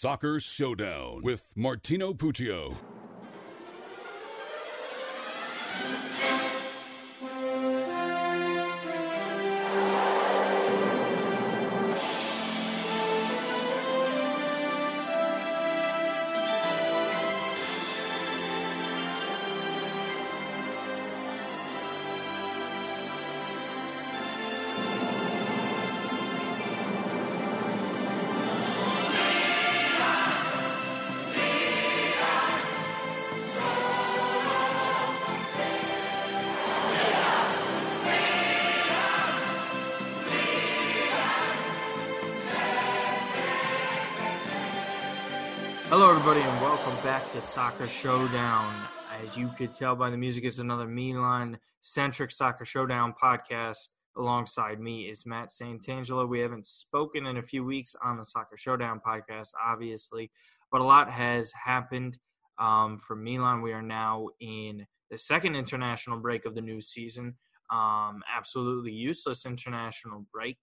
Soccer Showdown with Martino Puccio. Soccer Showdown. As you could tell by the music, it's another Milan centric Soccer Showdown podcast. Alongside me is Matt Santangelo. We haven't spoken in a few weeks on the Soccer Showdown podcast, obviously, but a lot has happened um, for Milan. We are now in the second international break of the new season. Um, absolutely useless international break.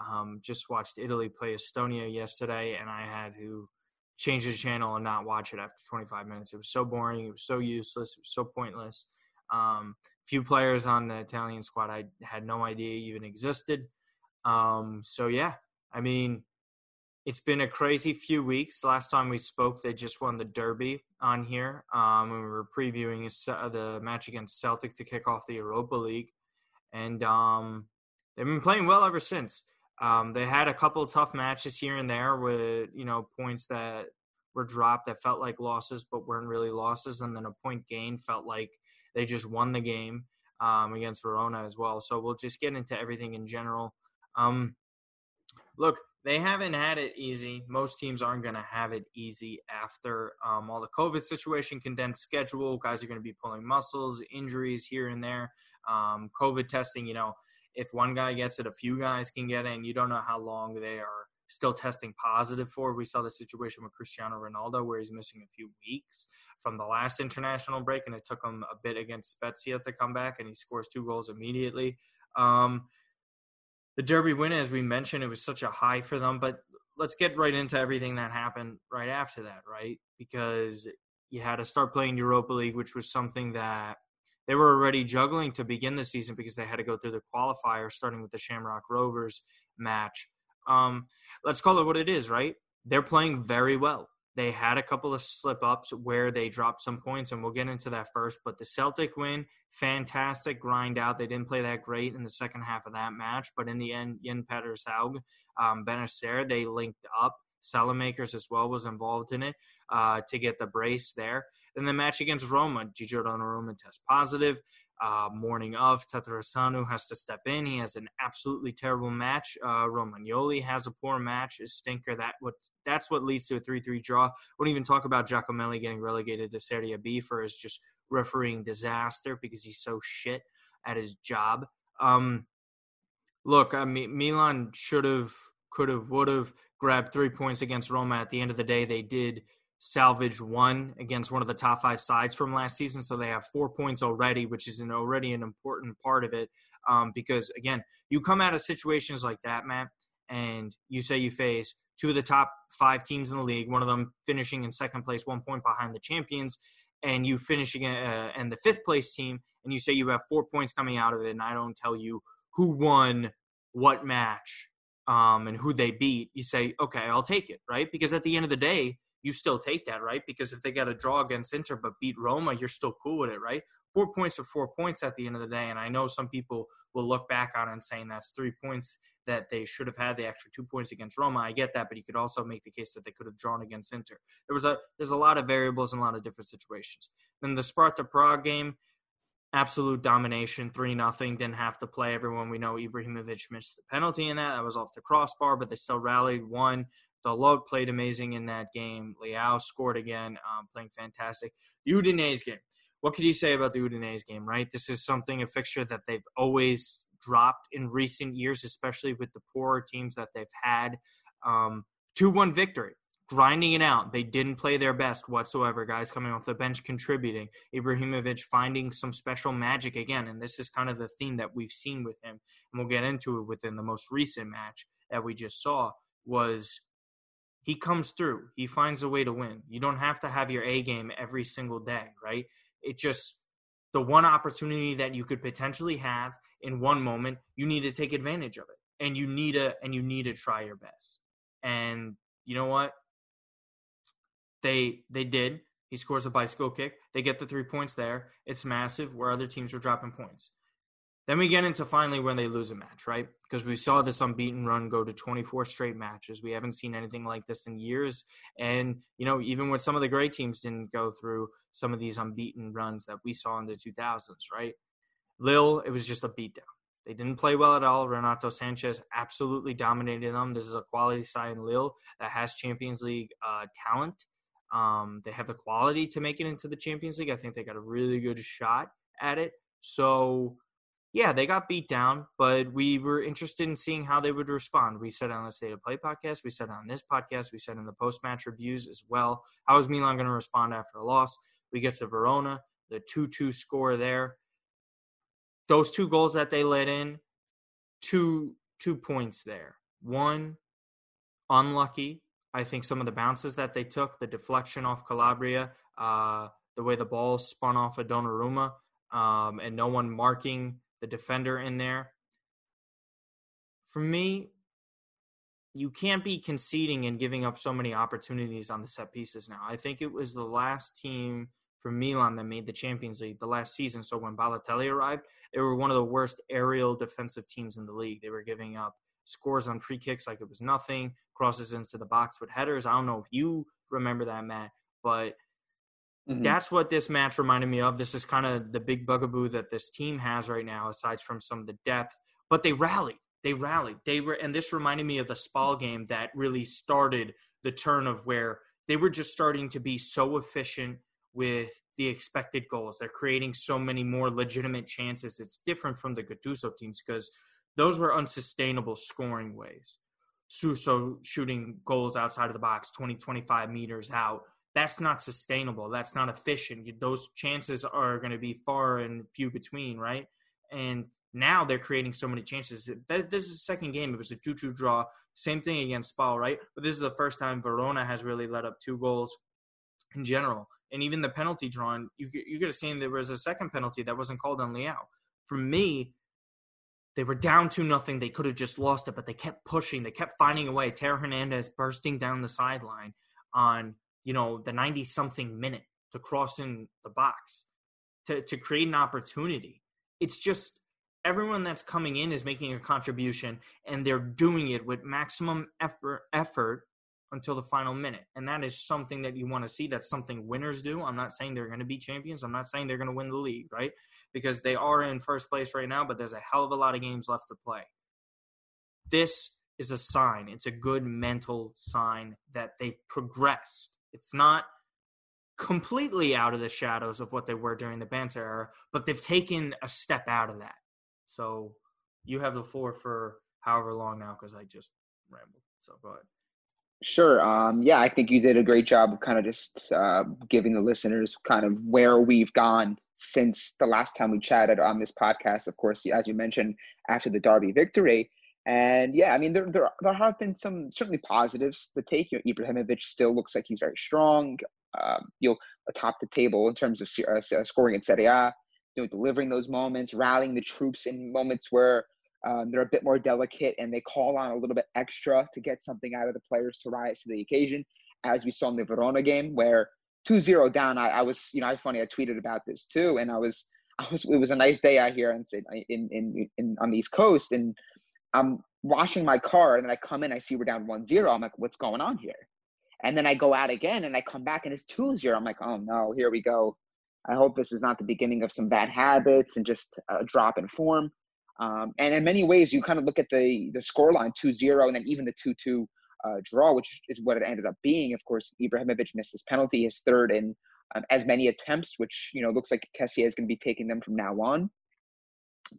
Um, just watched Italy play Estonia yesterday, and I had to change the channel and not watch it after 25 minutes. It was so boring. It was so useless. It was so pointless. Um, few players on the Italian squad I had no idea even existed. Um, so yeah, I mean, it's been a crazy few weeks. Last time we spoke, they just won the Derby on here. Um, we were previewing the match against Celtic to kick off the Europa League, and um, they've been playing well ever since. Um, they had a couple tough matches here and there with you know points that were dropped that felt like losses but weren't really losses, and then a point gain felt like they just won the game um, against Verona as well. So we'll just get into everything in general. Um, look, they haven't had it easy. Most teams aren't going to have it easy after um, all the COVID situation, condensed schedule. Guys are going to be pulling muscles, injuries here and there. Um, COVID testing, you know, if one guy gets it, a few guys can get it, and you don't know how long they are still testing positive for. We saw the situation with Cristiano Ronaldo where he's missing a few weeks from the last international break, and it took him a bit against Spezia to come back, and he scores two goals immediately. Um, the Derby win, as we mentioned, it was such a high for them, but let's get right into everything that happened right after that, right? Because you had to start playing Europa League, which was something that they were already juggling to begin the season because they had to go through the qualifier, starting with the Shamrock Rovers match. Um, let's call it what it is, right? They're playing very well. They had a couple of slip ups where they dropped some points, and we'll get into that first. But the Celtic win, fantastic grind out. They didn't play that great in the second half of that match, but in the end, Jens Petter Hauge, um, Bennacer, they linked up. Saelemaekers as well was involved in it uh, to get the brace there. Then the match against Roma, Gigio Donnarumma tests positive. Uh, morning of, Tatarusanu has to step in. He has an absolutely terrible match. Uh, Romagnoli has a poor match, a stinker. That what that's what leads to a three-three draw. Wouldn't even talk about Giacomelli getting relegated to Serie B for his just refereeing disaster because he's so shit at his job. Um, look, I mean, Milan should have, could have, would have grabbed three points against Roma. At the end of the day, they did salvage one against one of the top five sides from last season. So they have four points already, which is an, already an important part of it. Um, because again, you come out of situations like that, Matt, and you say you face two of the top five teams in the league, one of them finishing in second place, one point behind the champions, and you finishing uh, and the fifth place team, and you say you have four points coming out of it, and I don't tell you who won what match um, and who they beat. You say, okay, I'll take it, right? Because at the end of the day, you still take that, right? Because if they got a draw against Inter but beat Roma, you're still cool with it, right? Four points are four points at the end of the day. And I know some people will look back on it and saying that's three points that they should have had the extra two points against Roma. I get that, but you could also make the case that they could have drawn against Inter. There was a there's a lot of variables and a lot of different situations. Then the Sparta Prague game, absolute domination, three nothing. Didn't have to play. Everyone we know Ibrahimovic missed the penalty in that. That was off the crossbar, but they still rallied, won. Dalot played amazing in that game. Leao scored again, um, playing fantastic. The Udinese game. What could you say about the Udinese game, right? This is something, a fixture that they've always dropped in recent years, especially with the poorer teams that they've had. Um, 2 1 victory, grinding it out. They didn't play their best whatsoever. Guys coming off the bench contributing. Ibrahimovic finding some special magic again. And this is kind of the theme that we've seen with him. And we'll get into it within the most recent match that we just saw was he comes through. He finds a way to win. You don't have to have your A game every single day, right? It just the one opportunity that you could potentially have in one moment, you need to take advantage of it. And you need to and you need to try your best. And you know what? They they did. He scores a bicycle kick. They get the three points there. It's massive where other teams were dropping points. Then we get into finally when they lose a match, right? Because we saw this unbeaten run go to 24 straight matches. We haven't seen anything like this in years. And, you know, even when some of the great teams didn't go through some of these unbeaten runs that we saw in the 2000s, right? Lille, it was just a beatdown. They didn't play well at all. Renato Sanches absolutely dominated them. This is a quality side in Lille that has Champions League uh, talent. Um, they have the quality to make it into the Champions League. I think they got a really good shot at it. So, yeah, they got beat down, but we were interested in seeing how they would respond. We said on the State of Play podcast, we said on this podcast, we said in the post match reviews as well. How is Milan going to respond after a loss? We get to Verona, the 2 2 score there. Those two goals that they let in, two two points there. One, unlucky I think some of the bounces that they took, the deflection off Calabria, uh, the way the ball spun off of Donnarumma, um, and no one marking the defender in there. For me, you can't be conceding and giving up so many opportunities on the set pieces now. I think it was the last team from Milan that made the Champions League the last season. So when Balotelli arrived, they were one of the worst aerial defensive teams in the league. They were giving up scores on free kicks like it was nothing, crosses into the box with headers. I don't know if you remember that, Matt, but mm-hmm. that's what this match reminded me of. This is kind of the big bugaboo that this team has right now, aside from some of the depth. But they rallied. They rallied. They were, and this reminded me of the Spal game that really started the turn of where they were just starting to be so efficient with the expected goals. They're creating so many more legitimate chances. It's different from the Gattuso teams because those were unsustainable scoring ways. Suso shooting goals outside of the box, 20, 25 meters out. That's not sustainable. That's not efficient. Those chances are going to be far and few between, right? And now they're creating so many chances. This is the second game. It was a 2 2 draw. Same thing against Spal, right? But this is the first time Verona has really let up two goals in general. And even the penalty drawn, you, you could have seen there was a second penalty that wasn't called on Leao. For me, they were down to nothing. They could have just lost it, but they kept pushing. They kept finding a way. Theo Hernandez bursting down the sideline on, you know, the 90 something minute to cross in the box to, to create an opportunity. It's just everyone that's coming in is making a contribution and they're doing it with maximum effort, effort until the final minute. And that is something that you want to see. That's something winners do. I'm not saying they're going to be champions. I'm not saying they're going to win the league, right? because they are in first place right now, but there's a hell of a lot of games left to play. This is a sign. It's a good mental sign that they've progressed. It's not completely out of the shadows of what they were during the Banter era, but they've taken a step out of that. So you have the floor for however long now because I just rambled. So go ahead. Sure. Um, yeah, I think you did a great job of kind of just uh, giving the listeners kind of where we've gone since the last time we chatted on this podcast, of course, as you mentioned, after the Derby victory. And yeah, I mean, there, there, there have been some certainly positives to take. You know, Ibrahimovic still looks like he's very strong, um, you know, atop the table in terms of uh, scoring in Serie A, you know, delivering those moments, rallying the troops in moments where um, they're a bit more delicate and they call on a little bit extra to get something out of the players to rise to the occasion, as we saw in the Verona game, where 2-0 down, I, I was, you know, I funny, I tweeted about this too, and I was, I was, it was a nice day out here in in in, in on the East Coast, and I'm washing my car, and then I come in, I see we're down 1-0. I'm like, what's going on here? And then I go out again, and I come back, and it's 2-0. I'm like, oh no, here we go. I hope this is not the beginning of some bad habits and just a drop in form. Um, and in many ways, you kind of look at the the scoreline 2-0 and then even the 2-2 uh, draw, which is what it ended up being. Of course, Ibrahimovic missed his penalty, his third in um, as many attempts, which you know looks like Kessie is going to be taking them from now on.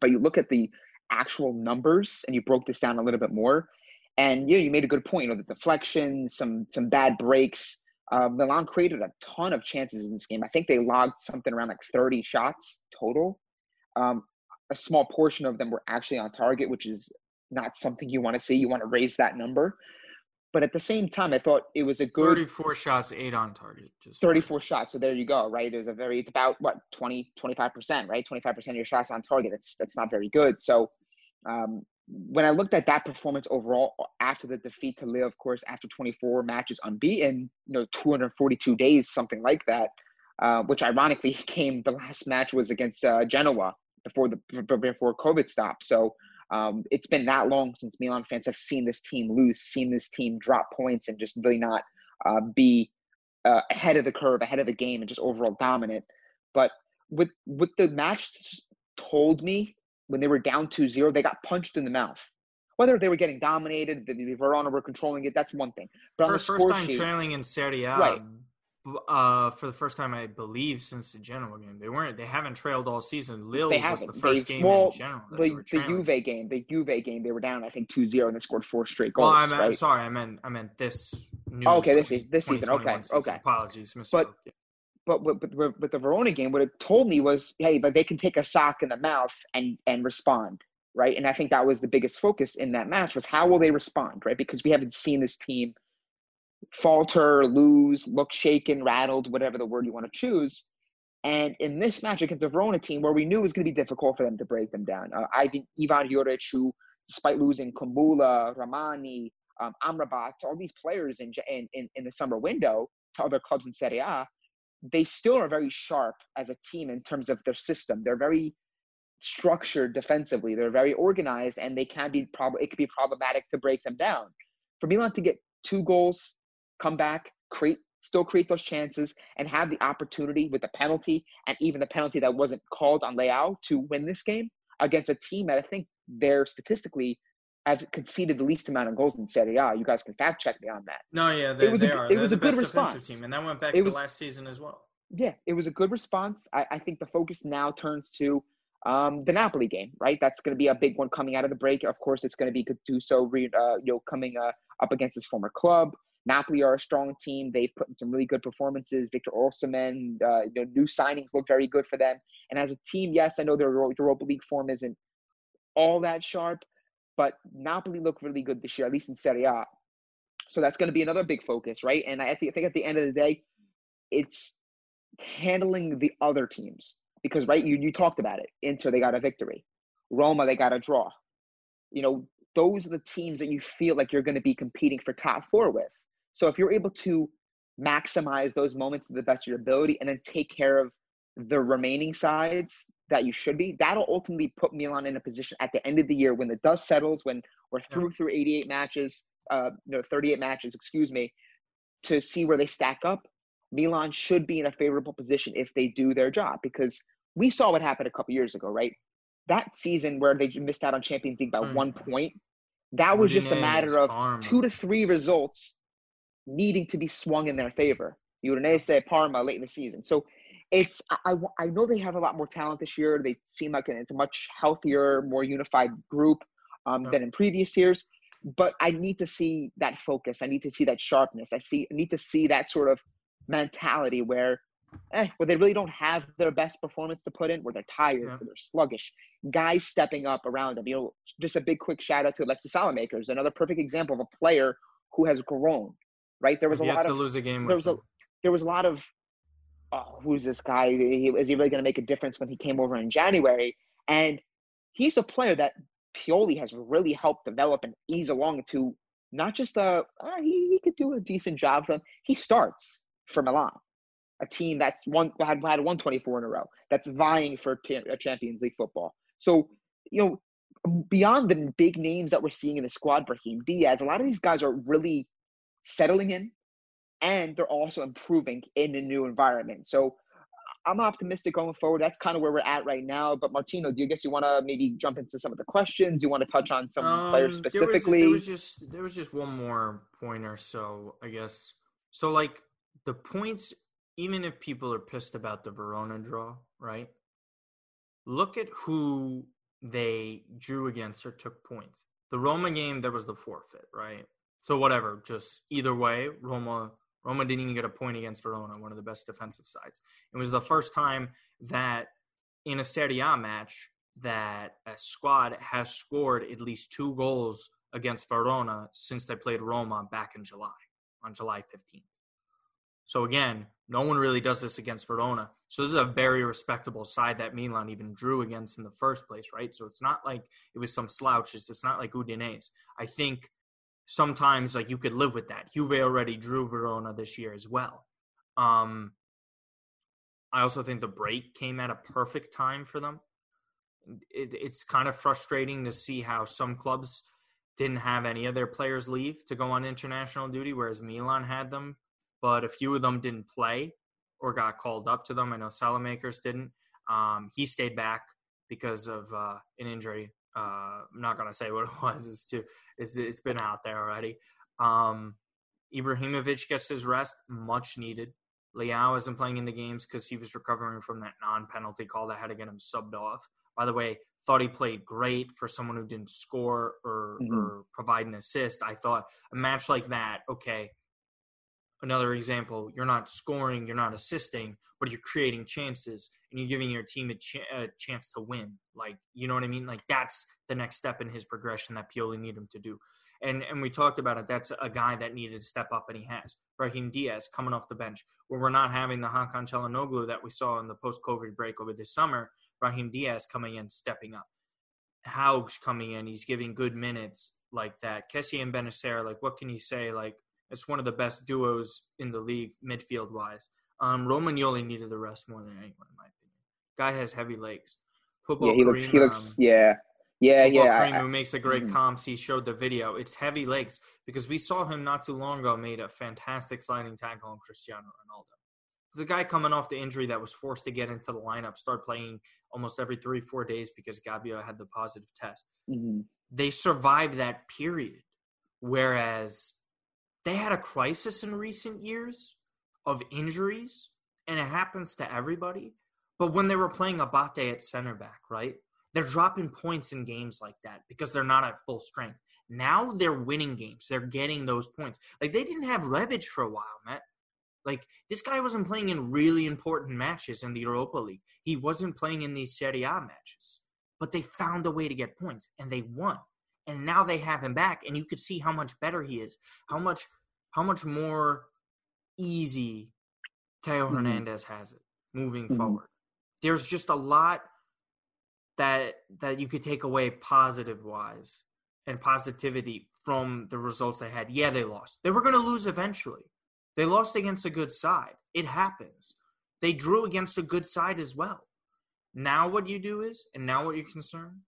But you look at the actual numbers, and you broke this down a little bit more, and yeah, you made a good point. You know, the deflections, some some bad breaks. Um, Milan created a ton of chances in this game. I think they logged something around like 30 shots total. Um, a small portion of them were actually on target, which is not something you want to see. You want to raise that number. But at the same time, I thought it was a good 34 shots, eight on target. Just 34 shots. So there you go, right? There's a very, it's about what, 20, 25%, right? 25% of your shots on target. That's, that's not very good. So um, when I looked at that performance overall after the defeat to Lille, of course, after 24 matches unbeaten, you know, 242 days, something like that, uh, which ironically came, the last match was against uh, Genoa before the before COVID stopped. So um, it's been that long since Milan fans have seen this team lose, seen this team drop points, and just really not uh, be uh, ahead of the curve, ahead of the game, and just overall dominant. But with with the match told me when they were down 2-0, they got punched in the mouth. Whether they were getting dominated, the Verona were controlling it, that's one thing. But first, first time sheet, trailing in Serie A, right uh, for the first time, I believe, since the Genoa game. They weren't. They haven't trailed all season. Lille they was the first they, game well, in Genoa. The, the Juve game, the Juve game, they were down. I think 2-0 and they scored four straight goals. Well, I meant, right? sorry, I meant I meant this. New oh, okay, this is this season. Okay, season. okay. Apologies, but but with, with, with, the Verona game, what it told me was, hey, but they can take a sock in the mouth and and respond, right? And I think that was the biggest focus in that match was how will they respond, right? Because we haven't seen this team falter, lose, look shaken, rattled, whatever the word you want to choose. And in this match against the Verona team, where we knew it was going to be difficult for them to break them down, uh, Ivan, Ivan Juric, who, despite losing Kumbulla, Rrahmani, um, Amrabat, all these players in, in, in the summer window to other clubs in Serie A, they still are very sharp as a team in terms of their system. They're very structured defensively. They're very organized, and they can be prob- it can be problematic to break them down. For Milan to get two goals come back, create still create those chances and have the opportunity with the penalty and even the penalty that wasn't called on Leao to win this game against a team that I think they're statistically have conceded the least amount of goals in Serie A. You guys can fact check me on that. No, yeah, they, it was they a, are. It was a good response. team, and that went back it to was, last season as well. Yeah, it was a good response. I, I think the focus now turns to um, the Napoli game, right? That's going to be a big one coming out of the break. Of course, it's going to be Gattuso, uh, you know, coming uh, up against his former club. Napoli are a strong team. They've put in some really good performances. Victor Osimhen, uh, new signings look very good for them. And as a team, yes, I know their Europa League form isn't all that sharp, but Napoli look really good this year, at least in Serie A. So that's going to be another big focus, right? And I think, I think at the end of the day, it's handling the other teams because, right, you, you talked about it. Inter, they got a victory. Roma, they got a draw. You know, those are the teams that you feel like you're going to be competing for top four with. So if you're able to maximize those moments to the best of your ability and then take care of the remaining sides that you should be, that'll ultimately put Milan in a position at the end of the year when the dust settles, when we're through through 88 matches, uh, no, 38 matches, excuse me, to see where they stack up. Milan should be in a favorable position if they do their job because we saw what happened a couple years ago, right? That season where they missed out on Champions League by mm. one point, that was just a matter of two to three results needing to be swung in their favor. Udinese, Parma late in the season. So it's I, I know they have a lot more talent this year. They seem like it's a much healthier, more unified group um, yeah. than in previous years. But I need to see that focus. I need to see that sharpness. I see I need to see that sort of mentality where, eh, where they really don't have their best performance to put in, where they're tired, yeah. where they're sluggish. Guys stepping up around them. You know, just a big quick shout out to Alexis Saelemaekers, another perfect example of a player who has grown right? There was a lot to of lose a game. There was a there was a lot of oh, who's this guy? Is he really going to make a difference when he came over in January? And he's a player that Pioli has really helped develop and ease along to not just a uh, he, he could do a decent job for them. He starts for Milan, a team that's one had had 124 in a row that's vying for a Champions League football. So you know, beyond the big names that we're seeing in the squad, Brahim Diaz, a lot of these guys are really settling in and they're also improving in the new environment. So I'm optimistic going forward. That's kind of where we're at right now. But Martino, do you guess you want to maybe jump into some of the questions? You want to touch on some um, players specifically? There was, there was just there was just one more pointer. So I guess so. Like the points, even if people are pissed about the Verona draw, right? Look at who they drew against or took points. The Roma game, there was the forfeit, right? So whatever, just either way, Roma Roma didn't even get a point against Verona, one of the best defensive sides. It was the first time that in a Serie A match that a squad has scored at least two goals against Verona since they played Roma back in July, on July 15th. So again, no one really does this against Verona. So this is a very respectable side that Milan even drew against in the first place, right? So it's not like it was some slouches. It's not like Udinese. I think sometimes like you could live with that. Juve already drew Verona this year as well. Um, I also think the break came at a perfect time for them. It, it's kind of frustrating to see how some clubs didn't have any of their players leave to go on international duty, whereas Milan had them, but a few of them didn't play or got called up to them. I know Saelemaekers didn't. Um, he stayed back because of uh, an injury. Uh, I'm not gonna say what it was. It's too. It's, it's been out there already. Um, Ibrahimovic gets his rest, much needed. Leao isn't playing in the games because he was recovering from that non-penalty call that had to get him subbed off. By the way, thought he played great for someone who didn't score or, mm-hmm. or provide an assist. I thought a match like that, okay, another example, you're not scoring, you're not assisting, but you're creating chances and you're giving your team a, ch- a, chance to win. Like, you know what I mean? Like, that's the next step in his progression that Pioli need him to do. And and we talked about it. That's a guy that needed to step up, and he has. Brahim Diaz coming off the bench, where we're not having the Hakan Calhanoglu that we saw in the post-COVID break over this summer. Brahim Diaz coming in, stepping up. Hauge coming in, he's giving good minutes like that. Kessie and Bennacer, like what can you say? Like it's one of the best duos in the league midfield wise. Um, Romagnoli needed the rest more than anyone, in my opinion. Guy has heavy legs. Football. Yeah, he looks. He looks. Um, yeah. Yeah, Football yeah. Cream, I, who makes a great mm-hmm. comps. He showed the video. It's heavy legs because we saw him not too long ago made a fantastic sliding tackle on Cristiano Ronaldo. There's a guy coming off the injury that was forced to get into the lineup, start playing almost every three, four days because Gabbia had the positive test. Mm-hmm. They survived that period. Whereas they had a crisis in recent years of injuries, and it happens to everybody. But when they were playing Abate at center back, right? They're dropping points in games like that because they're not at full strength. Now they're winning games. They're getting those points. Like they didn't have Rebic for a while, Matt. Like this guy wasn't playing in really important matches in the Europa League. He wasn't playing in these Serie A matches. But they found a way to get points and they won. And now they have him back and you could see how much better he is. How much how much more easy Theo mm-hmm. Hernandez has it moving mm-hmm. forward. There's just a lot that that you could take away positive wise and positivity from the results they had. Yeah, they lost. They were going to lose eventually. They lost against a good side. It happens. They drew against a good side as well. Now what you do is, and now what you're concerned,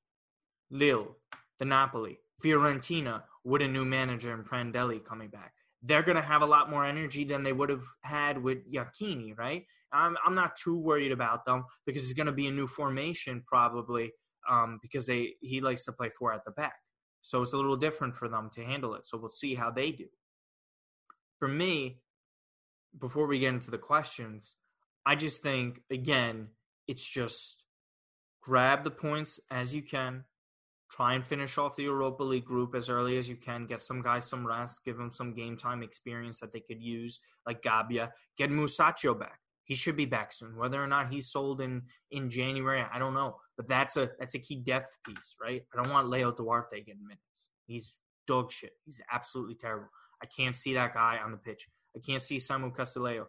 Lille, the Napoli, Fiorentina with a new manager and Prandelli coming back they're going to have a lot more energy than they would have had with Iachini, right? I'm, I'm not too worried about them because it's going to be a new formation probably um, because they he likes to play four at the back. So it's a little different for them to handle it. So we'll see how they do. For me, before we get into the questions, I just think, again, it's just grab the points as you can, Try and finish off the Europa League group as early as you can. Get some guys some rest. Give them some game time experience that they could use, like Gabbia. Get Musacchio back. He should be back soon. Whether or not he's sold in in January, I don't know. But that's a that's a key depth piece, right? I don't want Leo Duarte getting minutes. He's dog shit. He's absolutely terrible. I can't see that guy on the pitch. I can't see Samu Castillejo.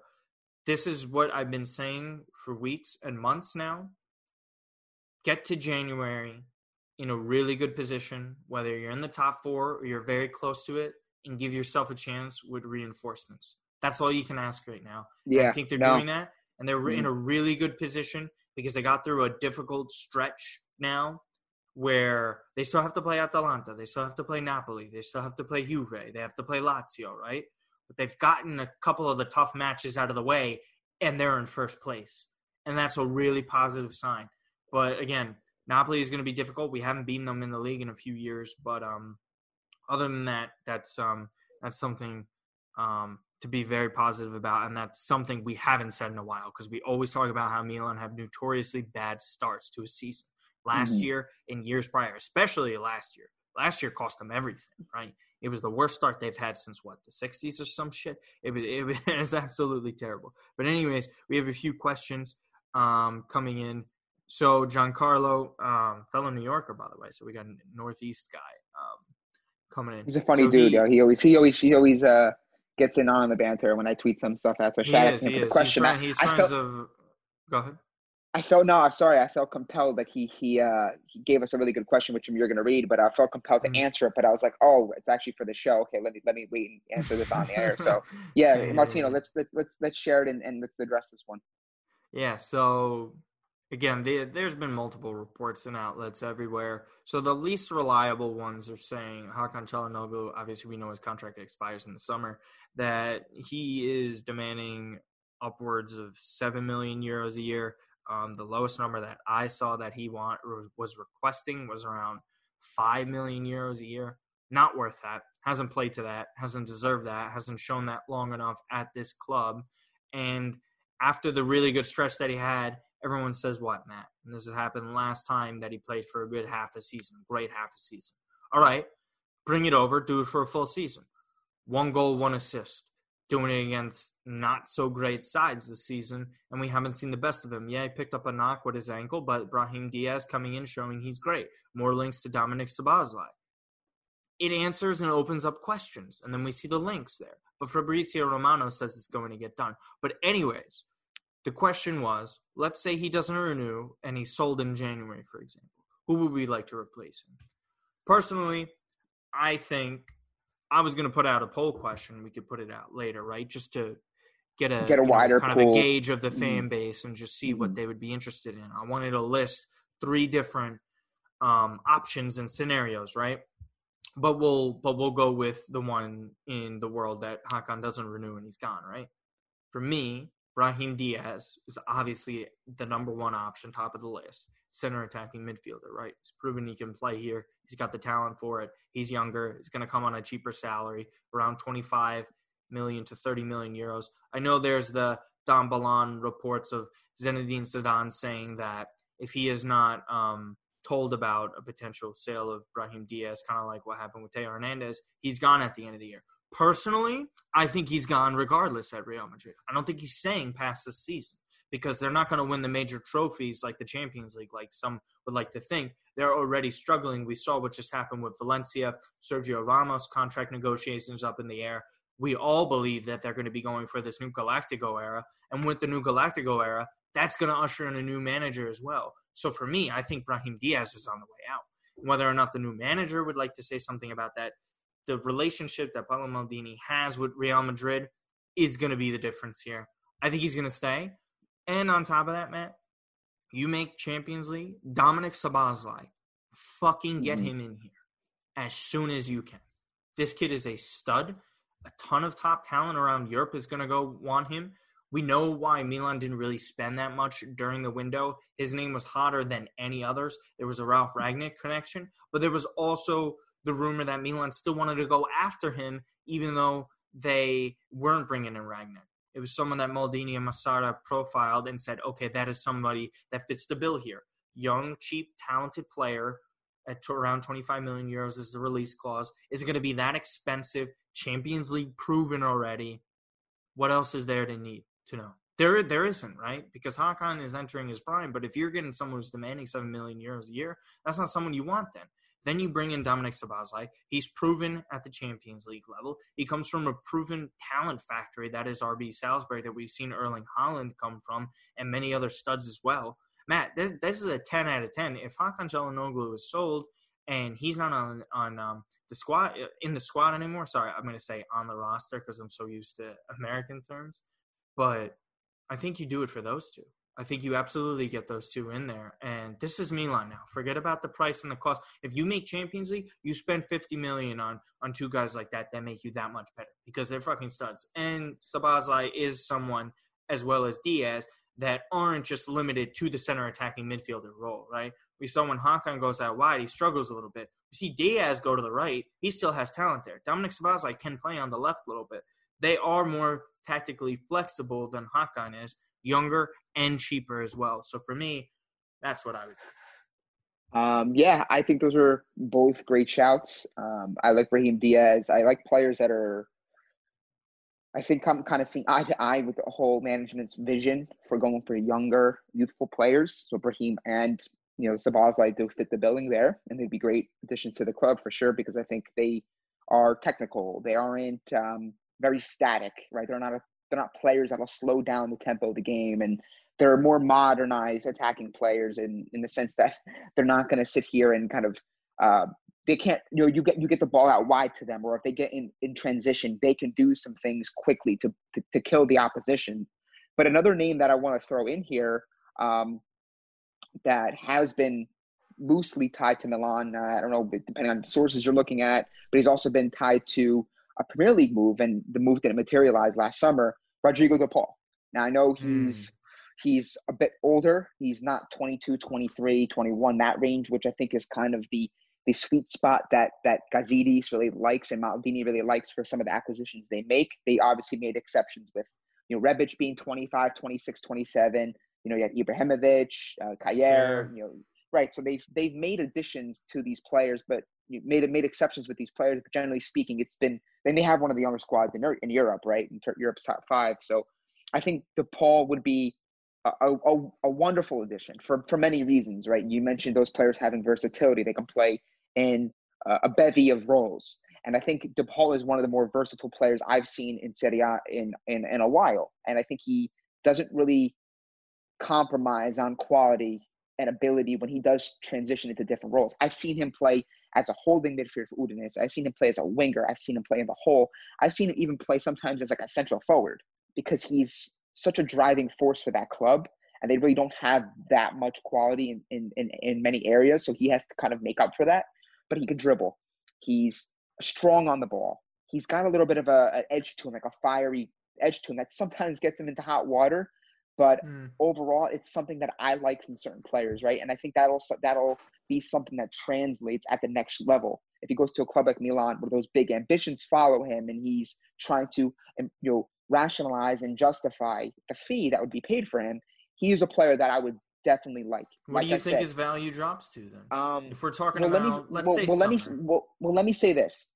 This is what I've been saying for weeks and months now. Get to January in a really good position, whether you're in the top four or you're very close to it, and give yourself a chance with reinforcements. That's all you can ask right now. Yeah, and I think they're no. doing that, and they're mm-hmm. in a really good position because they got through a difficult stretch now where they still have to play Atalanta, they still have to play Napoli, they still have to play Juve, they have to play Lazio, right? But they've gotten a couple of the tough matches out of the way, and they're in first place, and that's a really positive sign. But again, Napoli is going to be difficult. We haven't beaten them in the league in a few years, but um, other than that, that's um, that's something um, to be very positive about, and that's something we haven't said in a while because we always talk about how Milan have notoriously bad starts to a season. Last mm-hmm. year and years prior, especially last year. Last year cost them everything, right? It was the worst start they've had since what the '60s or some shit. It was it was absolutely terrible. But anyways, we have a few questions um, coming in. So Giancarlo, um, fellow New Yorker, by the way. So we got a Northeast guy um, coming in. He's a funny So dude. he- yo. He always he always he always uh gets in on the banter when I tweet some stuff out. So shout out to him for the is. He's, question. friend, I- he's I felt of. Go ahead. I felt no, I'm sorry. I felt compelled. that he he uh he gave us a really good question, which you're gonna read, but I felt compelled Mhm. to answer it. But I was like, oh, it's actually for the show. Okay, let me let me wait and answer this on the air. So yeah, Yeah, yeah, Martino, yeah. let's let's let's let's share it and, and let's address this one. Yeah, so again, the, there's been multiple reports and outlets everywhere. So the least reliable ones are saying Hakan Çalhanoğlu, obviously we know his contract expires in the summer, that he is demanding upwards of 7 million euros a year. Um, the lowest number that I saw that he want was requesting was around 5 million euros a year. Not worth that. Hasn't played to that. Hasn't deserved that. Hasn't shown that long enough at this club. And after the really good stretch that he had, everyone says what, Matt? And this has happened last time that he played for a good half a season, great half a season. All right, bring it over, do it for a full season. One goal, one assist. Doing it against not so great sides this season, and we haven't seen the best of him. Yeah, he picked up a knock with his ankle, but Brahim Diaz coming in showing he's great. More links to Dominik Szoboszlai. It answers and opens up questions, and then we see the links there. But Fabrizio Romano says it's going to get done. But anyways, the question was, let's say he doesn't renew and he's sold in January, for example. Who would we like to replace him? Personally, I think I was going to put out a poll question. We could put it out later, right? Just to get a Get a you know, wider kind of a gauge of the Mhm. fan base and just see what Mhm. they would be interested in. I wanted to list three different um, options and scenarios, right? But we'll but we'll go with the one in the world that Hakan doesn't renew and he's gone, right? For me, Brahim Diaz is obviously the number one option, top of the list. Center attacking midfielder, right? He's proven he can play here. He's got the talent for it. He's younger. He's going to come on a cheaper salary, around 25 million to 30 million euros. I know there's the Don Balón reports of Zinedine Zidane saying that if he is not um, told about a potential sale of Brahim Diaz, kind of like what happened with Theo Hernandez, he's gone at the end of the year. Personally, I think he's gone regardless at Real Madrid. I don't think he's staying past this season because they're not going to win the major trophies like the Champions League, like some would like to think. They're already struggling. We saw what just happened with Valencia, Sergio Ramos, contract negotiations up in the air. We all believe that they're going to be going for this new Galactico era. And with the new Galactico era, that's going to usher in a new manager as well. So for me, I think Brahim Diaz is on the way out. Whether or not the new manager would like to say something about that, the relationship that Paolo Maldini has with Real Madrid is going to be the difference here. I think he's going to stay. And on top of that, Matt, you make Champions League, Dominik Szoboszlai, fucking get Mhm. him in here as soon as you can. This kid is a stud. A ton of top talent around Europe is going to go want him. We know why Milan didn't really spend that much during the window. His name was hotter than any others. There was a Ralf Rangnick connection, but there was also the rumor that Milan still wanted to go after him, even though they weren't bringing in Rangnick. It was someone that Maldini and Massara profiled and said, okay, that is somebody that fits the bill here. Young, cheap, talented player at around 25 million euros is the release clause. Is it going to be that expensive? Champions League proven already. What else is there to need to know? There, there isn't, right? Because Hakan is entering his prime. But if you're getting someone who's demanding 7 million euros a year, that's not someone you want then. Then you bring in Dominik Szoboszlai. He's proven at the Champions League level. He comes from a proven talent factory that is RB Salzburg that we've seen Erling Haaland come from and many other studs as well. Matt, this, this is a 10 out of 10. If Hakan Çalhanoğlu is sold and he's not on on um, the squad in the squad anymore, sorry, I'm going to say on the roster because I'm so used to American terms, but I think you do it for those two. I think you absolutely get those two in there. And this is Milan now. Forget about the price and the cost. If you make Champions League, you spend 50 million on on two guys like that that make you that much better because they're fucking studs. And Szoboszlai is someone as well as Diaz that aren't just limited to the center attacking midfielder role, right? We saw when Hakan goes out wide, he struggles a little bit. We see Diaz go to the right, he still has talent there. Dominik Szoboszlai can play on the left a little bit. They are more tactically flexible than Hakan is, younger and cheaper as well. So for me, that's what I would do. Um, yeah, I think those are both great shouts. Um, I like Raheem Diaz. I like players that are, I think I'm kind of seeing eye to eye with the whole management's vision for going for younger, youthful players. So Brahim and you know Szoboszlai do fit the billing there, and they'd be great additions to the club for sure because I think they are technical. They aren't um, very static, right? They're not a, they're not players that'll slow down the tempo of the game, and they're more modernized attacking players in in the sense that they're not going to sit here and kind of uh, they can't you know you get you get the ball out wide to them or if they get in in transition they can do some things quickly to to, to kill the opposition. But another name that i want to throw in here um, that has been loosely tied to milan uh, i don't know depending on sources you're looking at but he's also been tied to a premier league move and the move didn't materialize last summer rodrigo de paul now i know hmm. he's mm. he's a bit older he's not 22 23 21 that range which i think is kind of the the sweet spot that that Gazidis really likes and Maldini really likes for some of the acquisitions they make. They obviously made exceptions with, you know, Rebic being 25, 26, 27. You know, you have Ibrahimovic, uh, sure. you know, right. So they've they've made additions to these players, but made made exceptions with these players. But generally speaking, it's been they may have one of the younger squads in in Europe, right? In Europe's top five. So I think DePaul would be a, a, a, wonderful addition for, for many reasons, right? You mentioned those players having versatility. They can play in uh, a bevy of roles. And I think DePaul is one of the more versatile players I've seen in Serie A in, in, in a while. And I think he doesn't really compromise on quality and ability when he does transition into different roles. I've seen him play as a holding midfielder for Udinese. I've seen him play as a winger. I've seen him play in the hole. I've seen him even play sometimes as like a central forward because he's such a driving force for that club. And they really don't have that much quality in, in, in, in many areas. So he has to kind of make up for that but he can dribble. He's strong on the ball. He's got a little bit of a, an edge to him, like a fiery edge to him that sometimes gets him into hot water. But mm. overall, it's something that I like from certain players, right? And I think that'll that'll be something that translates at the next level. If he goes to a club like Milan, where those big ambitions follow him, and he's trying to you know rationalize and justify the fee that would be paid for him, he is a player that I would definitely like. What like do you I think said. his value drops to then? Um, if we're talking well, about, let me, well, say well, let me well, well, let me say this.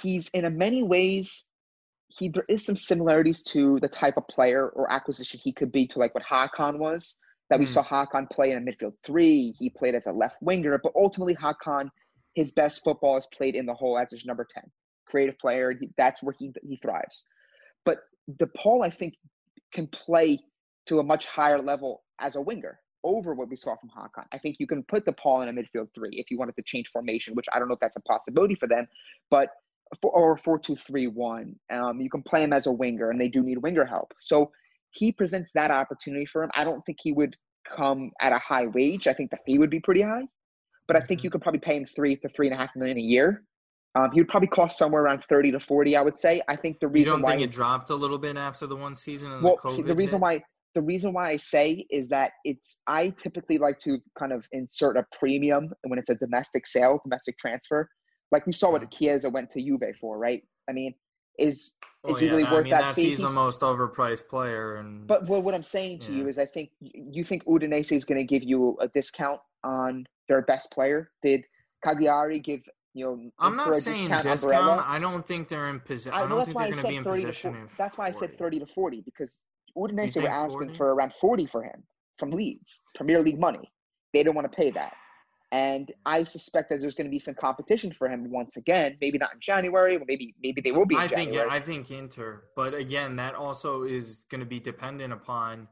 He's in a many ways. He there is some similarities to the type of player or acquisition he could be to like what Hakan was. That we mm. saw Hakan play in a midfield three. He played as a left winger, but ultimately Hakan, his best football is played in the hole as his number ten, creative player. He, that's where he he thrives. But DePaul, I think, can play to a much higher level as a winger over what we saw from Hakan. I think you can put DePaul in a midfield three if you wanted to change formation, which I don't know if that's a possibility for them, but for, or four two three one. Um, you can play him as a winger, and they do need winger help. So he presents that opportunity for him. I don't think he would come at a high wage. I think the fee would be pretty high, but I think mm-hmm. you could probably pay him three to three and a half million a year. Um, he would probably cost somewhere around thirty to forty. I would say. I think the reason why. you don't why think it dropped a little bit after the one season. well, the, the reason hit? why the reason why I say is that it's I typically like to kind of insert a premium when it's a domestic sale, domestic transfer. Like we saw what Chiesa went to Juve for, right? I mean, is oh, is he really no, worth I mean, that fee? He's the most overpriced player, and but well, what I'm saying to yeah. you is, I think you think Udinese is going to give you a discount on their best player. Did Cagliari give you know? I'm not saying discount. discount I don't think they're in position. I, I, don't think they're going to be in position. That's why I said 30 to 40 because Udinese were asking 40? for around 40 for him from Leeds, Premier League money. They don't want to pay that. And I suspect that there's going to be some competition for him once again. Maybe not in January, but maybe maybe they will be. I think January. I think Inter, but again, that also is going to be dependent upon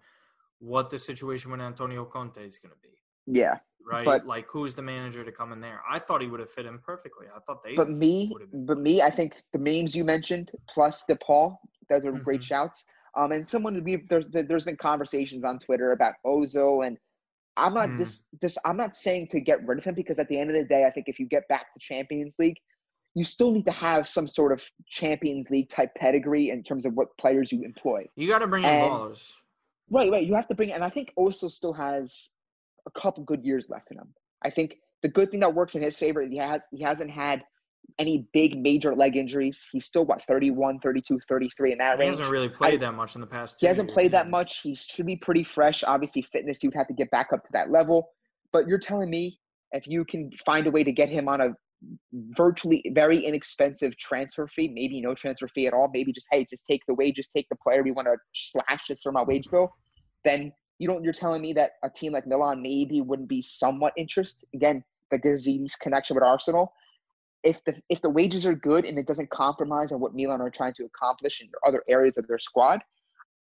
what the situation with Antonio Conte is going to be. Yeah, right. But, like, who's the manager to come in there? I thought he would have fit in perfectly. I thought they. But me, but me, I think the memes you mentioned plus DePaul, those are mm-hmm. great shouts. Um, and someone we there's there's been conversations on Twitter about Ozil, and I'm not mm. this this I'm not saying to get rid of him because at the end of the day, I think if you get back to Champions League, you still need to have some sort of Champions League type pedigree in terms of what players you employ. You got to bring in ballers. Right, right. You have to bring, and I think Ozil still has a couple good years left in him. I think the good thing that works in his favor, he has he hasn't had any big major leg injuries. He's still what 31, 32, 33 in that he range. He hasn't really played I, that much in the past. he hasn't years, played that much. He should be pretty fresh. Obviously, fitness he would have to get back up to that level. But you're telling me if you can find a way to get him on a virtually very inexpensive transfer fee, maybe no transfer fee at all, maybe just hey, just take the wage, just take the player we want to slash this from our wage bill, then you don't. You're telling me that a team like Milan maybe wouldn't be somewhat interested. Again, the Gazidis connection with Arsenal if the if the wages are good and it doesn't compromise on what Milan are trying to accomplish in other areas of their squad,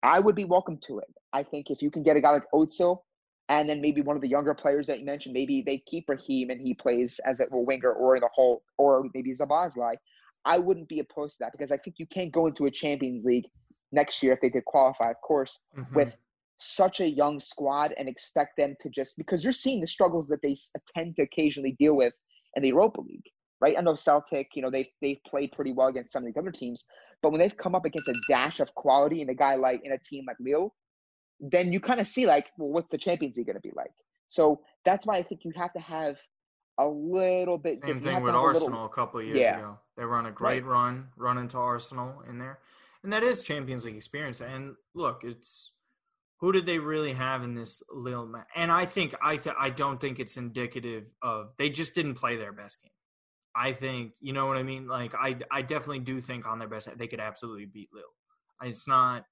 I would be welcome to it. I think if you can get a guy like Özil and then maybe one of the younger players that you mentioned, maybe they keep Raheem and he plays as a winger or in the hole, or maybe Szoboszlai. I wouldn't be opposed to that because I think you can't go into a Champions League next year if they did qualify, of course, mm-hmm. with such a young squad and expect them to just because you're seeing the struggles that they tend to occasionally deal with in the Europa League, right? I know Celtic, you know, they've they've played pretty well against some of these other teams, but when they've come up against a dash of quality in a guy like in a team like Lille, then you kind of see like, well, what's the Champions League going to be like? So that's why I think you have to have a little bit. Same thing with Arsenal a, little, a, couple of years yeah. ago. They run a great right. run, run into Arsenal in there, and that is Champions League experience. And look, it's who did they really have in this Lille match? And I think I th- I don't think it's indicative of they just didn't play their best game. I think you know what I mean. Like I I definitely do think on their best they could absolutely beat Lille. It's not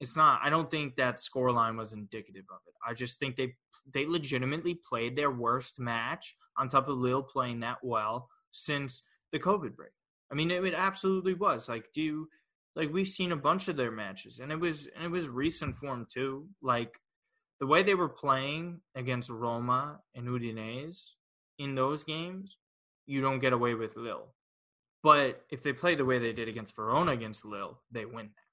it's not i don't think that scoreline was indicative of it i just think they they legitimately played their worst match on top of lille playing that well since the covid break i mean it, it absolutely was like do you like we've seen a bunch of their matches and it was and it was recent form too like the way they were playing against roma and udinese in those games you don't get away with lille but if they play the way they did against verona against lille they win that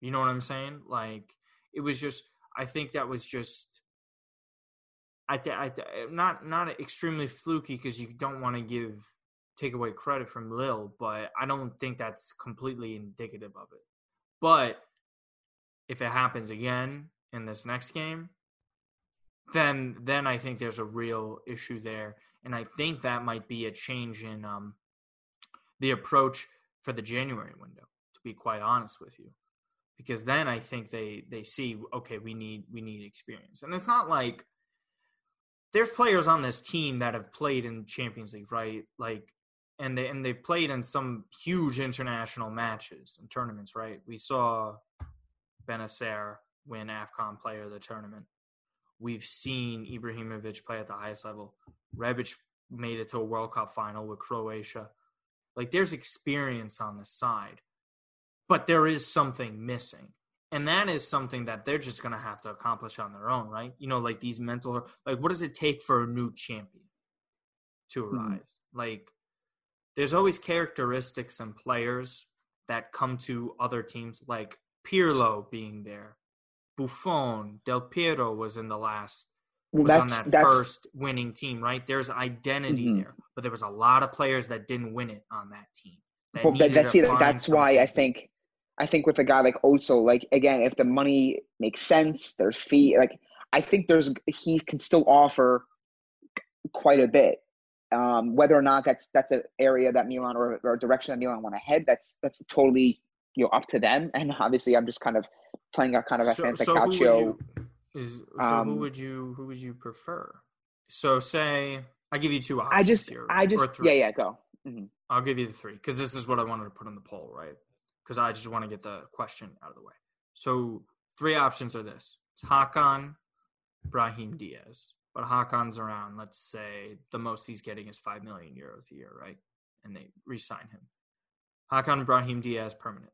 you know what I'm saying? Like it was just I think that was just I, th- I th- not not extremely fluky because you don't want to give take away credit from Lille, but I don't think that's completely indicative of it. But if it happens again in this next game, then then I think there's a real issue there, and I think that might be a change in um, the approach for the January window. To be quite honest with you, because then I think they they see okay we need we need experience. And it's not like there's players on this team that have played in Champions League right? Like and they and they played in some huge international matches and tournaments right? We saw Bennacer win AFCON player of the tournament we've seen Ibrahimovic play at the highest level Rebic made it to a World Cup final with Croatia like there's experience on the side but there is something missing and that is something that they're just going to have to accomplish on their own right you know like these mental like what does it take for a new champion to hmm. arise mm-hmm. like there's always characteristics and players that come to other teams like Pirlo being there Buffon Del Piero was in the last was on that that's... first winning team right there's identity mm-hmm. there but there was a lot of players that didn't win it on that team that well, that's that's why I think I think with a guy like Özil, like again, if the money makes sense, there's fee. Like I think there's he can still offer quite a bit. Um, whether or not that's that's an area that Milan or, or a direction that Milan want to head, that's that's totally you know up to them. And obviously, I'm just kind of playing a kind of a so, fancy so calcio. Is so um, who would you who would you prefer? So say I give you two options. I just here, I just yeah yeah go. Mm-hmm. I'll give you the three because this is what I wanted to put on the poll, right? because I just want to get the question out of the way. So three options are this: it's Hakan, Brahim Diaz, but Hakan's around. Let's say the most he's getting is five million euros a year, right? And they re-sign him. Hakan Brahim Diaz permanent.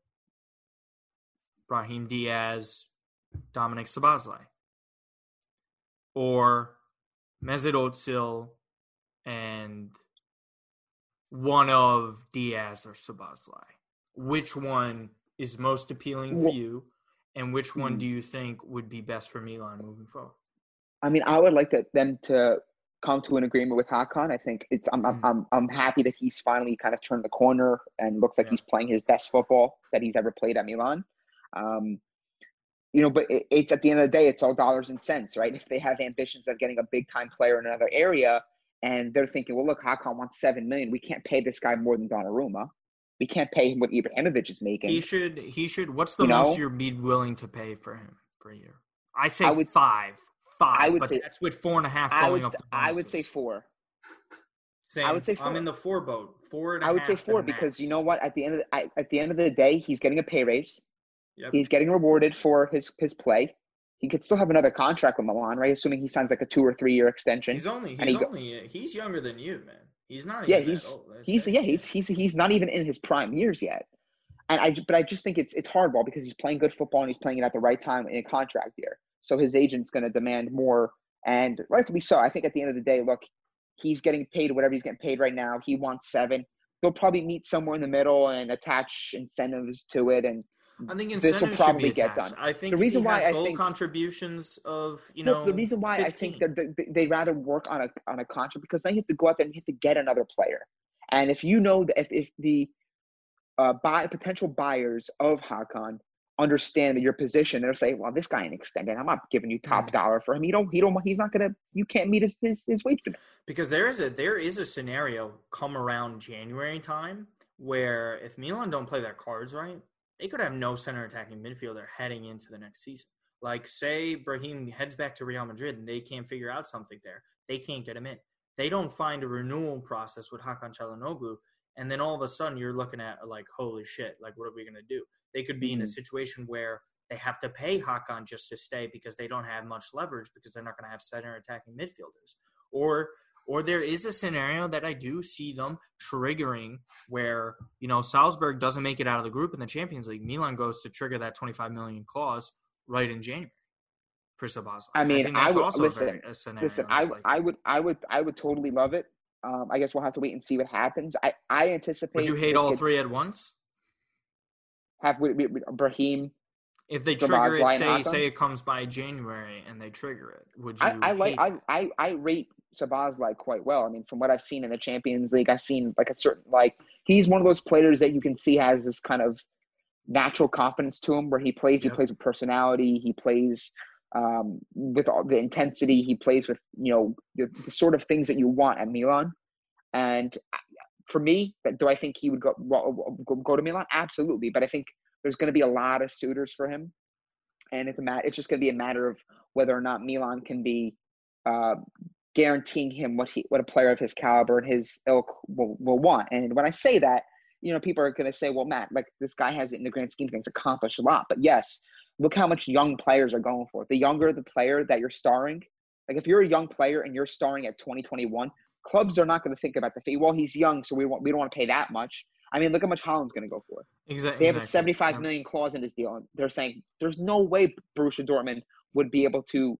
Brahim Diaz, Dominik Szoboszlai, or Mesut Özil and one of Diaz or Szoboszlai which one is most appealing for you, and which one hmm. do you think would be best for Milan moving forward? I mean, I would like to, them to come to an agreement with Hakan. I think it's I'm, mm-hmm. I'm I'm happy that he's finally kind of turned the corner and looks like yeah. he's playing his best football that he's ever played at Milan. Um, you know, but it, it's at the end of the day, it's all dollars and cents, right? If they have ambitions of getting a big time player in another area, and they're thinking, well, look, Hakan wants seven million, we can't pay this guy more than Donnarumma we can't pay him what Ibrahimovic is making. He should. He should. What's the you most know? you're be willing to pay for him for a year? I say I would, five. Five. I would say that's with four and a half going I would, up. I would say four. Same. I would say four. I'm in the four boat. Four and I would say four because you know what? At the end of the, I, at the end of the day, he's getting a pay raise. Yep. He's getting rewarded for his his play. He could still have another contract with Milan, right? Assuming he signs like a two or three year extension. He's only he's he only go- he's younger than you, man. He's not. Yeah, he's old. He's yeah he's he's he's not even in his prime years yet. And I but I just think it's it's hardball because he's playing good football and he's playing it at the right time in a contract year. So his agent's going to demand more, and rightfully so. I think at the end of the day, look, he's getting paid whatever he's getting paid right now. He wants seven. They'll probably meet somewhere in the middle and attach incentives to it, and I think this will incentives probably should be get done. I think The reason why I think- contributions of you Well, know the reason why I think that they, rather work on a on a contract because then you have to go out there and you have to get another player. And if you know that if, if the uh, buy potential buyers of Hakan understand your position, they'll say, "Well, this guy ain't extended. I'm not giving you top Mm. dollar for him. You don't. He don't. He's not gonna. You can't meet his his, his wage demand." because there is a there is a scenario come around January time where if Milan don't play their cards right, they could have no center attacking midfielder heading into the next season. Like say Brahim heads back to Real Madrid and they can't figure out something there, they can't get him in. They don't find a renewal process with Hakan Çalhanoğlu, and then all of a sudden you're looking at like holy shit, like what are we gonna do? They could be in a Mhm. situation where they have to pay Hakan just to stay because they don't have much leverage because they're not going to have center attacking midfielders. Or or there is a scenario that I do see them triggering where, you know, Salzburg doesn't make it out of the group in the Champions League. Milan goes to trigger that 25 million clause right in January for Szoboszlai. I mean, I that's would- also a listen, a scenario Listen, I. I would I would I would totally love it. Um, I guess we'll have to wait and see what happens. I I anticipate. Would you hate all could three at once? Have with, with, with Brahim If they Szoboszlai trigger it, say Hakan? say it comes by January and they trigger it, would you? I, I like I. I I rate Szoboszlai quite well. I mean, from what I've seen in the Champions League, I've seen like a certain like he's one of those players that you can see has this kind of natural confidence to him where he plays. Yep. He plays with personality. He plays um, with all the intensity. He plays with you know the, the sort of things that you want at Milan. And for me, do I think he would go go, go to Milan? Absolutely. But I think there's going to be a lot of suitors for him, and it's a mat- It's just going to be a matter of whether or not Milan can be uh, guaranteeing him what he what a player of his caliber and his ilk will, will want. And when I say that, you know, people are going to say, "Well, Matt, like this guy has it in the grand scheme of things accomplished a lot." But yes, look how much young players are going for. The younger the player that you're starring, like if you're a young player and you're starring at 2021, clubs are not going to think about the fee. Well, he's young, so we want we don't want to pay that much. I mean, look how much Haaland's going to go for. Exactly. They have a seventy-five million clause in this deal, and they're saying there's no way Borussia Dortmund would be able to,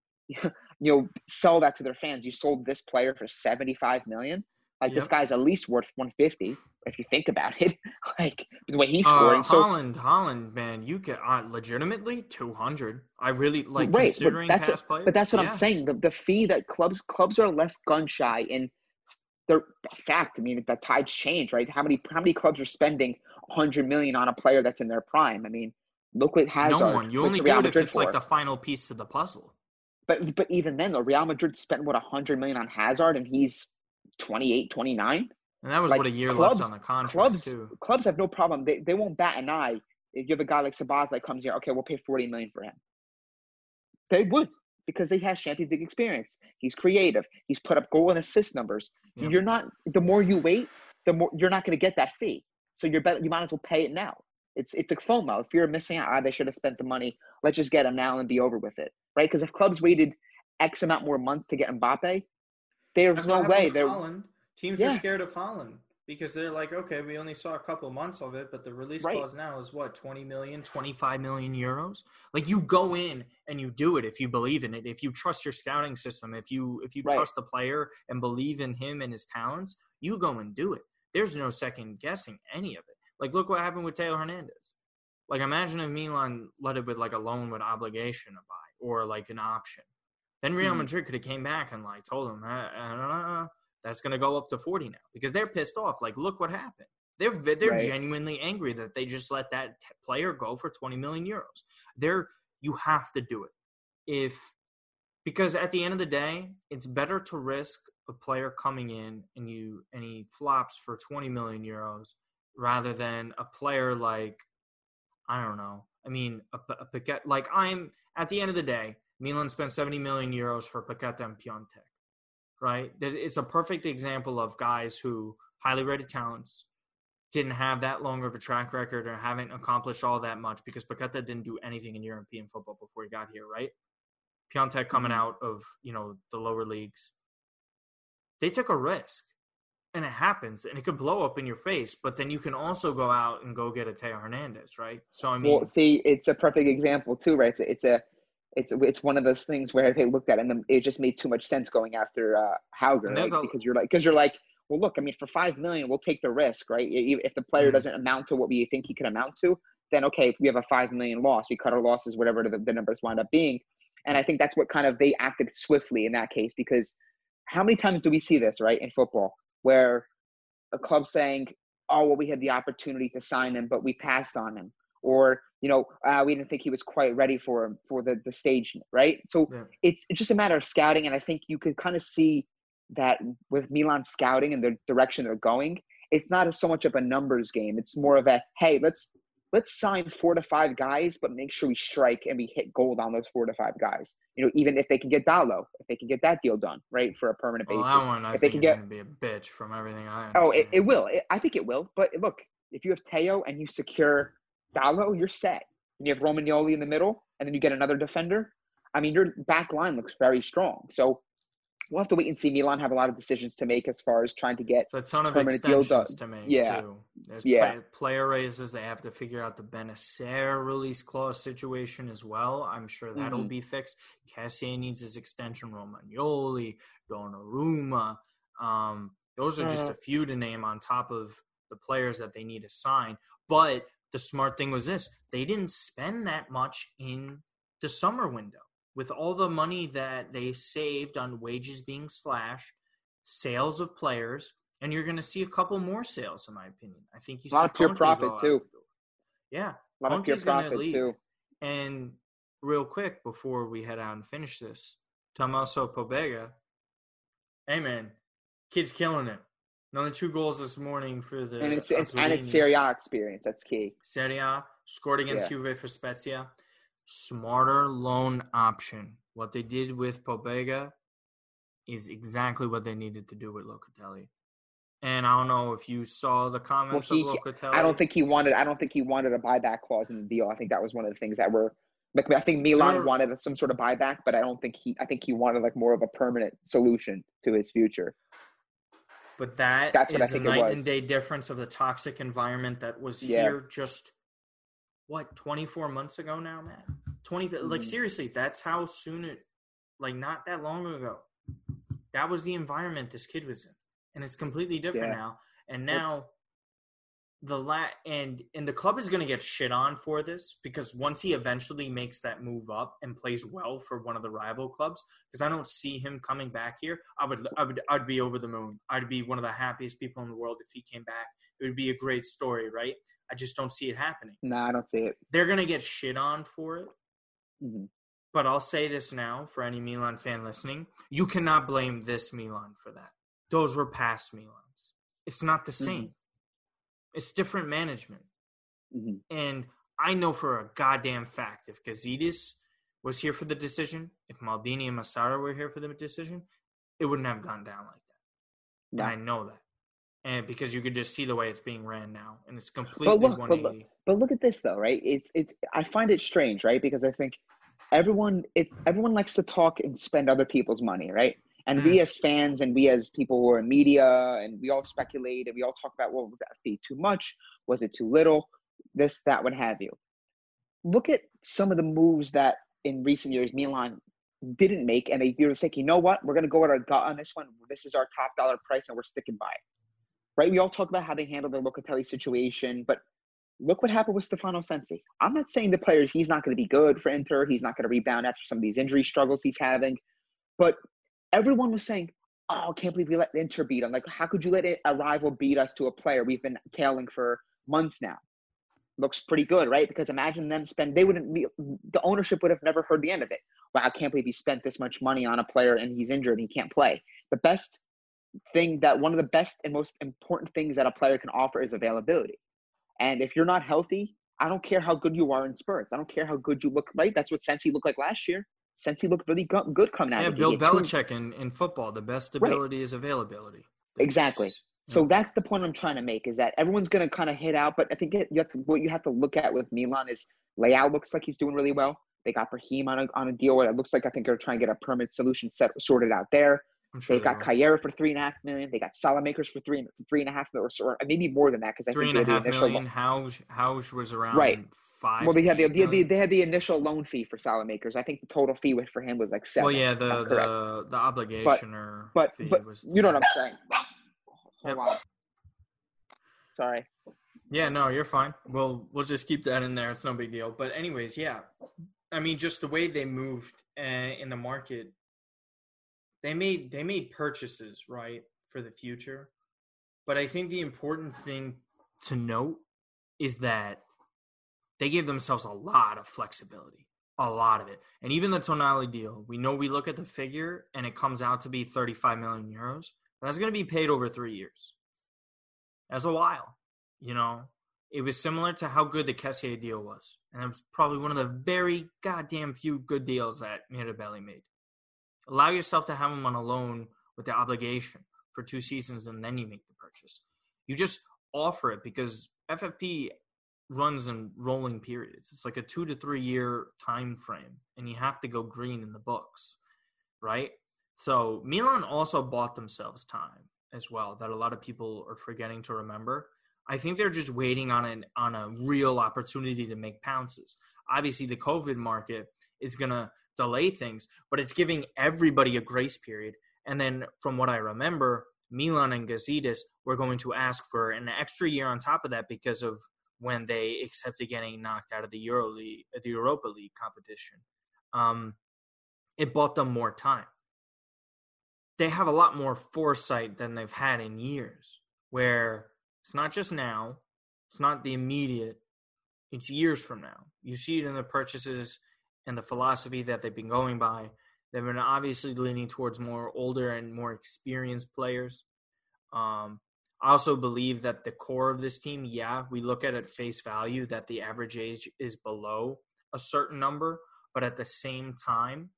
you know, sell that to their fans. You sold this player for seventy-five million. Like this guy's at least worth one fifty if you think about it. like the way he's scoring. Uh, so Haaland, Haaland, man, you get uh, legitimately two hundred. I really like Right, but considering that's past what- players. But that's what yeah. I'm saying. The the fee that clubs clubs are less gun shy in their fact. I mean, the tides change, right? How many how many clubs are spending 100 million on a player that's in their prime? I mean, look what Hazard. No one. You only do it if it's like the final piece to the puzzle. But but even then, though, Real Madrid spent what 100 million on Hazard, and he's 28, 29. And that was Like, what a year clubs- left on the contract Clubs too. clubs have no problem. They they won't bat an eye if you have a guy like Sabaz that comes here. Okay, we'll pay 40 million for him. They would because he has Champions League experience. He's creative. He's put up goal and assist numbers. Yeah. You're not. The more you wait, the more you're not going to get that fee. So you're better. You might as well pay it now. It's it's a FOMO. If you're missing out, ah, they should have spent the money. Let's just get him now and be over with it, right? Because if clubs waited X amount more months to get Mbappe, there's That's no way they're Haaland. Teams Yeah. are scared of Haaland because they're like, okay, we only saw a couple months of it, but the release Right. clause now is what 20 million, 25 million euros. Like you go in and you do it if you believe in it, if you trust your scouting system, if you if you Right. trust the player and believe in him and his talents, you go and do it. There's no second guessing any of it. Like look what happened with Theo Hernandez. Like imagine if Milan let it with like a loan with obligation to buy or like an option. Then Real Mhm. Madrid could have came back and like told him, uh, uh, that's going to go up to 40 now because they're pissed off. Like, look what happened. They're they're Right. genuinely angry that they just let that t- player go for 20 million euros. They're you have to do it if because at the end of the day, it's better to risk a player coming in and you and he flops for 20 million euros rather than a player like I don't know. I mean, a, a Paquet, like I'm at the end of the day, Milan spent 70 million euros for Paqueta and Piątek, right? That- It's a perfect example of guys who highly rated talents didn't have that long of a track record or haven't accomplished all that much because Paqueta didn't do anything in European football before he got here, right? Piątek coming Mhm. out of, you know, the lower leagues. They took a risk. And it happens, and it could blow up in your face. But then you can also go out and go get a Theo Hernandez, right? So I mean, well, see, it's a perfect example too, right? It's a, it's a it's it's one of those things where they looked at it and it just made too much sense going after uh, Hauge, right? a, because you're like because you're like, well, look, I mean, for five million, we'll take the risk, right? If the player mm-hmm. doesn't amount to what we think he can amount to, then okay, if we have a five million loss, we cut our losses, whatever the, the numbers wind up being. And I think that's what kind of they acted swiftly in that case because how many times do we see this, right, in football, where a club saying, "Oh, well, we had the opportunity to sign him, but we passed on him," or you know, uh, we didn't think he was quite ready for him for the the stage, right? So yeah. it's it's just a matter of scouting, and I think you could kind of see that with Milan scouting and the direction they're going. It's not so much of a numbers game. It's more of a hey, let's let's sign four to five guys, but make sure we strike and we hit gold on those four to five guys. You know, even if they can get Dalot, if they can get that deal done, right, for a permanent well, basis. That one, I if they can get, be a bitch from everything I. Understand. Oh, it, it will. It, I think it will. But look, if you have Theo and you secure Dalot, you're set. And you have Romagnoli in the middle, and then you get another defender. I mean, your back line looks very strong. So we'll have to wait and see. Milan have a lot of decisions to make as far as trying to get it's a ton of extensions to make. Yeah, too. There's yeah. Play, player raises. They have to figure out the Bennacer release clause situation as well. I'm sure that'll mm-hmm. be fixed. Kessié needs his extension. Romagnoli, Donnarumma. Um, those are just uh-huh. a few to name on top of the players that they need to sign. But the smart thing was this: they didn't spend that much in the summer window with all the money that they saved on wages being slashed, sales of players, and you're going to see a couple more sales, in my opinion. I think you a lot of pure profit too. Yeah, a lot Conte's of pure profit leave. too. And real quick before we head out and finish this, Tommaso Pobega, hey man, kid's killing it. Another two goals this morning for the and it's, it's and it's Serie A experience. That's key. Serie A scored against yeah. Juve for Spezia smarter loan option. What they did with Pobega is exactly what they needed to do with Locatelli. And I don't know if you saw the comments well, he, of Locatelli. I don't think he wanted. I don't think he wanted a buyback clause in the deal. I think that was one of the things that were. Like I think Milan wanted some sort of buyback, but I don't think he. I think he wanted like more of a permanent solution to his future. But that That's what is I think the night and day difference of the toxic environment that was yeah. here just what 24 months ago now, Matt. 20 mm-hmm. like seriously, that's how soon it like not that long ago. That was the environment this kid was in. And it's completely different yeah. now. And now the la and and the club is going to get shit on for this because once he eventually makes that move up and plays well for one of the rival clubs because I don't see him coming back here I would I would I'd be over the moon. I'd be one of the happiest people in the world if he came back. It would be a great story right? I just don't see it happening. No I don't see it. They're going to get shit on for it. Mm-hmm. but I'll say this now for any Milan fan listening you cannot blame this Milan for that. Those were past Milans. It's not the same. mm-hmm it's different management. Mm-hmm. And I know for a goddamn fact if Gazidis was here for the decision, if Maldini and Massara were here for the decision, it wouldn't have gone down like that. And I know that. And because you could just see the way it's being ran now, and it's completely but look, 180. But look, but look at this though, right? It's it's. I find it strange, right? Because I think everyone it's everyone likes to talk and spend other people's money, right? And mm. we as fans and we as people who are in media and we all speculate and we all talk about, well, was that fee too much? Was it too little? This, that, what have you. Look at some of the moves that in recent years Milan didn't make, and they were like, you know what? We're going to go with our gut on this one. This is our top dollar price, and we're sticking by it. Right? We all talk about how they handled the Locatelli situation, but look what happened with Stefano Sensi. I'm not saying the player he's not going to be good for Inter. He's not going to rebound after some of these injury struggles he's having, but everyone was saying, "Oh, I can't believe we let Inter beat them." Like, how could you let a rival beat us to a player we've been tailing for months now? Looks pretty good, right? Because imagine them spend. They wouldn't. Be, the ownership would have never heard the end of it. Wow, I can't believe he spent this much money on a player and he's injured and he can't play. The best thing that one of the best and most important things that a player can offer is availability. And if you're not healthy, I don't care how good you are in spurts. I don't care how good you look. Right? That's what Sensi looked like last year since he looked really good coming out. Yeah, Bill Belichick in, in football, the best ability right. is availability. That's, exactly. Yeah. So that's the point I'm trying to make is that everyone's going to kind of hit out, but I think it, you have to, what you have to look at with Milan is Leao looks like he's doing really well. They got Brahim on a, on a deal where it looks like I think they're trying to get a permanent solution set sorted out there. Sure They've got will. For three and a half million. They got Saelemaekers for three three and a half million, or, or maybe more than that because I three think and they a had the initial. million. Hauge Hauge was around Right. Five. well, they had the, they, they, million. they had the initial loan fee for Saelemaekers. I think the total fee for him was like seven. Well, yeah, the the the obligation or but fee but was you know what I'm saying. Yep. On. Sorry. Yeah, no, you're fine. We'll we'll just keep that in there. It's no big deal. But anyways, yeah, I mean, just the way they moved uh, in the market, they made they made purchases right for the future. But I think the important thing to note is that they gave themselves a lot of flexibility, a lot of it, and even the Tonali deal. We know we look at the figure and it comes out to be 35 million euros. That's going to be paid over three years. That's a while. You know, it was similar to how good the Kessié deal was. And it was probably one of the very goddamn few good deals that Mirabelli made. Allow yourself to have him on a loan with the obligation for two seasons and then you make the purchase. You just offer it because FFP runs in rolling periods. It's like a two to three year time frame, and you have to go green in the books, right? So Milan also bought themselves time as well that a lot of people are forgetting to remember. I think they're just waiting on an on a real opportunity to make pounces. Obviously, the COVID market is gonna delay things, but it's giving everybody a grace period. And then, from what I remember, Milan and Gazidis were going to ask for an extra year on top of that because of when they accepted getting knocked out of the Euro League, the Europa League competition. Um, it bought them more time. They have a lot more foresight than they've had in years, where it's not just now, it's not the immediate, it's years from now. You see it in the purchases and the philosophy that they've been going by. They've been obviously leaning towards more older and more experienced players. Um, I also believe that the core of this team, yeah, we look at it face value that the average age is below a certain number, but at the same time,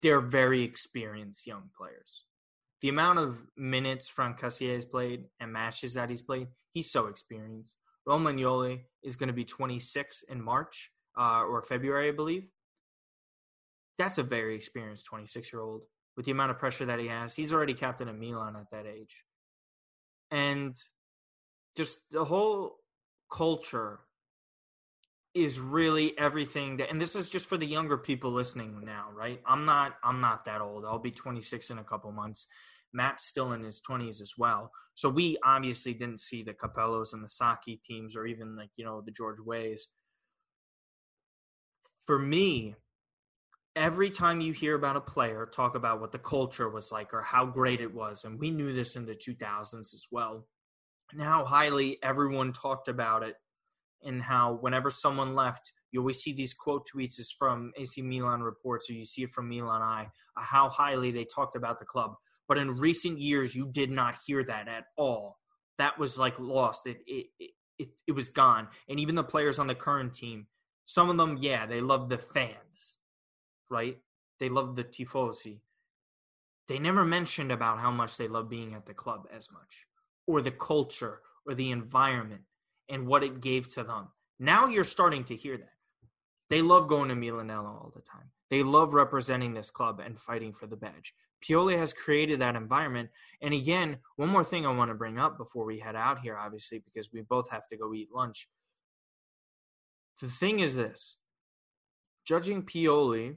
they're very experienced young players. The amount of minutes Frank has played and matches that he's played, he's so experienced. Romagnoli is going to be 26 in March uh, or February, I believe. That's a very experienced 26 year old with the amount of pressure that he has. He's already captain of Milan at that age and just the whole culture is really everything that and this is just for the younger people listening now right? I'm not i'm not that old. I'll be 26 in a couple months. Matt's still in his 20s as well. So we obviously didn't see the capellos and the Sacchi teams or even like you know the George Weahs for me every time you hear about a player talk about what the culture was like or how great it was, and we knew this in the 2000s as well, and how highly everyone talked about it, and how whenever someone left, you always see these quote tweets is from AC Milan reports, or you see it from Milan Eye, uh, how highly they talked about the club. But in recent years, you did not hear that at all. That was like lost. It it it, it, it was gone. And even the players on the current team, some of them, yeah, they love the fans right? They love the tifosi. They never mentioned about how much they love being at the club as much, or the culture, or the environment, and what it gave to them. Now you're starting to hear that. They love going to Milanello all the time. They love representing this club and fighting for the badge. Pioli has created that environment. And again, one more thing I want to bring up before we head out here, obviously, because we both have to go eat lunch. The thing is this judging Pioli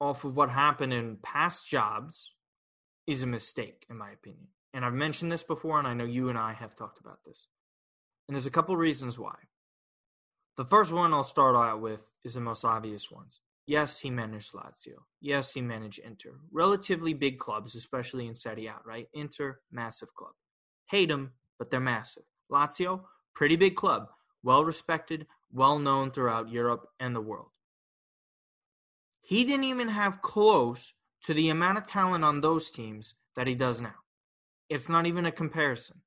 off of what happened in past jobs is a mistake, in my opinion. And I've mentioned this before, and I know you and I have talked about this. And there's a couple reasons why. The first one I'll start out with is the most obvious ones. Yes, he managed Lazio. Yes, he managed Inter. Relatively big clubs, especially in Serie A, right? Inter, massive club. Hate them, but they're massive. Lazio, pretty big club. Well respected, well known throughout Europe and the world. He didn't even have close to the amount of talent on those teams that he does now. It's not even a comparison.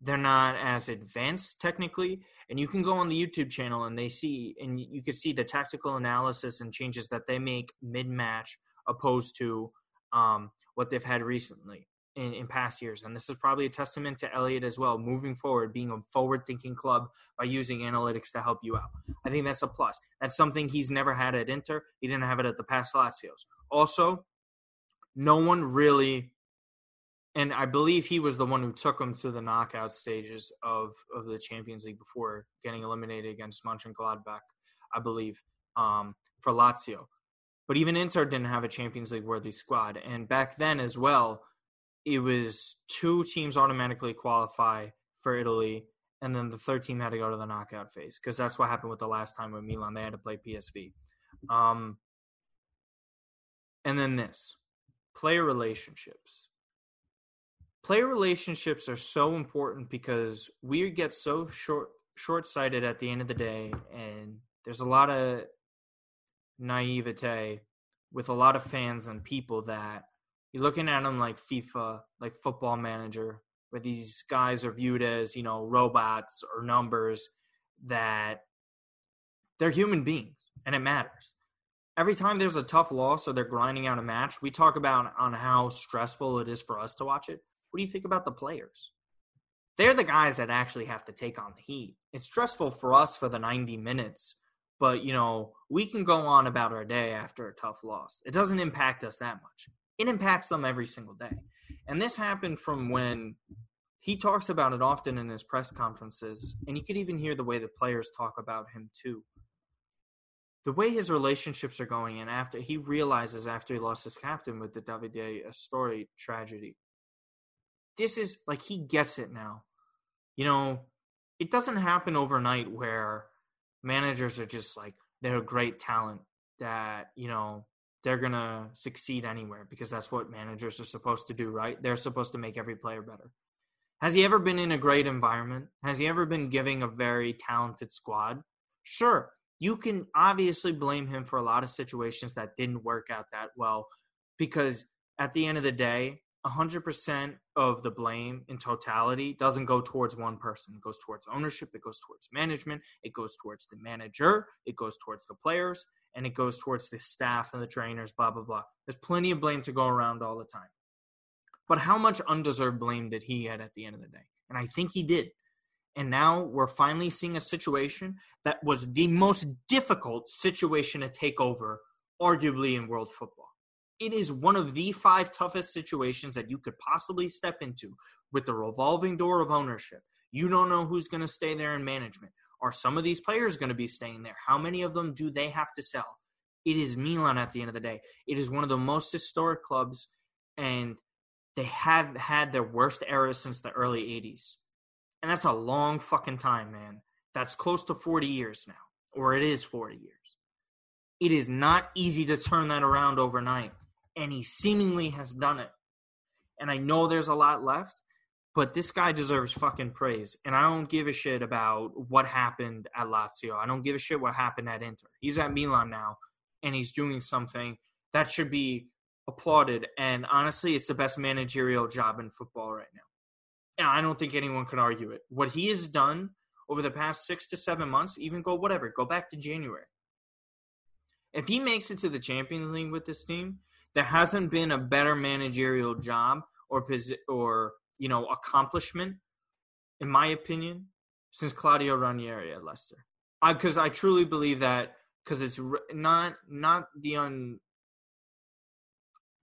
They're not as advanced technically, and you can go on the YouTube channel and they see and you can see the tactical analysis and changes that they make mid-match opposed to um, what they've had recently in, in past years. And this is probably a testament to Elliott as well, moving forward, being a forward-thinking club by using analytics to help you out. I think that's a plus. That's something he's never had at Inter. He didn't have it at the past Lazios. Also, no one really and I believe he was the one who took him to the knockout stages of of the Champions League before getting eliminated against Mönchengladbach, I believe, um, for Lazio. But even Inter didn't have a Champions League worthy squad, and back then as well, it was two teams automatically qualify for Italy, and then the third team had to go to the knockout phase because that's what happened with the last time with Milan. They had to play PSV. Um, and then this player relationships player relationships are so important because we get so short short-sighted at the end of the day and there's a lot of naivete with a lot of fans and people that you're looking at them like FIFA, like football manager, where these guys are viewed as, you know, robots or numbers that they're human beings and it matters. Every time there's a tough loss or they're grinding out a match, we talk about on how stressful it is for us to watch it. What do you think about the players? They're the guys that actually have to take on the heat. It's stressful for us for the 90 minutes, but you know, we can go on about our day after a tough loss. It doesn't impact us that much. It impacts them every single day. And this happened from when he talks about it often in his press conferences, and you could even hear the way the players talk about him too. The way his relationships are going, and after he realizes after he lost his captain with the Davide Astori tragedy, this is like he gets it now. You know, it doesn't happen overnight where managers are just like they're a great talent that, you know, they're going to succeed anywhere because that's what managers are supposed to do, right? They're supposed to make every player better. Has he ever been in a great environment? Has he ever been giving a very talented squad? Sure. You can obviously blame him for a lot of situations that didn't work out that well because at the end of the day, 100% of the blame in totality doesn't go towards one person. It goes towards ownership, it goes towards management, it goes towards the manager, it goes towards the players, and it goes towards the staff and the trainers, blah, blah, blah. There's plenty of blame to go around all the time. But how much undeserved blame did he get at the end of the day? And I think he did. And now we're finally seeing a situation that was the most difficult situation to take over, arguably, in world football it is one of the five toughest situations that you could possibly step into with the revolving door of ownership. You don't know who's going to stay there in management. Are some of these players going to be staying there? How many of them do they have to sell? It is Milan at the end of the day. It is one of the most historic clubs, and they have had their worst era since the early 80s. And that's a long fucking time, man. That's close to 40 years now, or it is 40 years. It is not easy to turn that around overnight and he seemingly has done it. And I know there's a lot left, but this guy deserves fucking praise. And I don't give a shit about what happened at Lazio. I don't give a shit what happened at Inter. He's at Milan now, and he's doing something that should be applauded. And honestly, it's the best managerial job in football right now. And I don't think anyone can argue it. What he has done over the past six to seven months, even go whatever, go back to January. If he makes it to the Champions League with this team, there hasn't been a better managerial job or or you know accomplishment, in my opinion, since Claudio Ranieri at Leicester. Because I, I, truly believe that because it's not not the un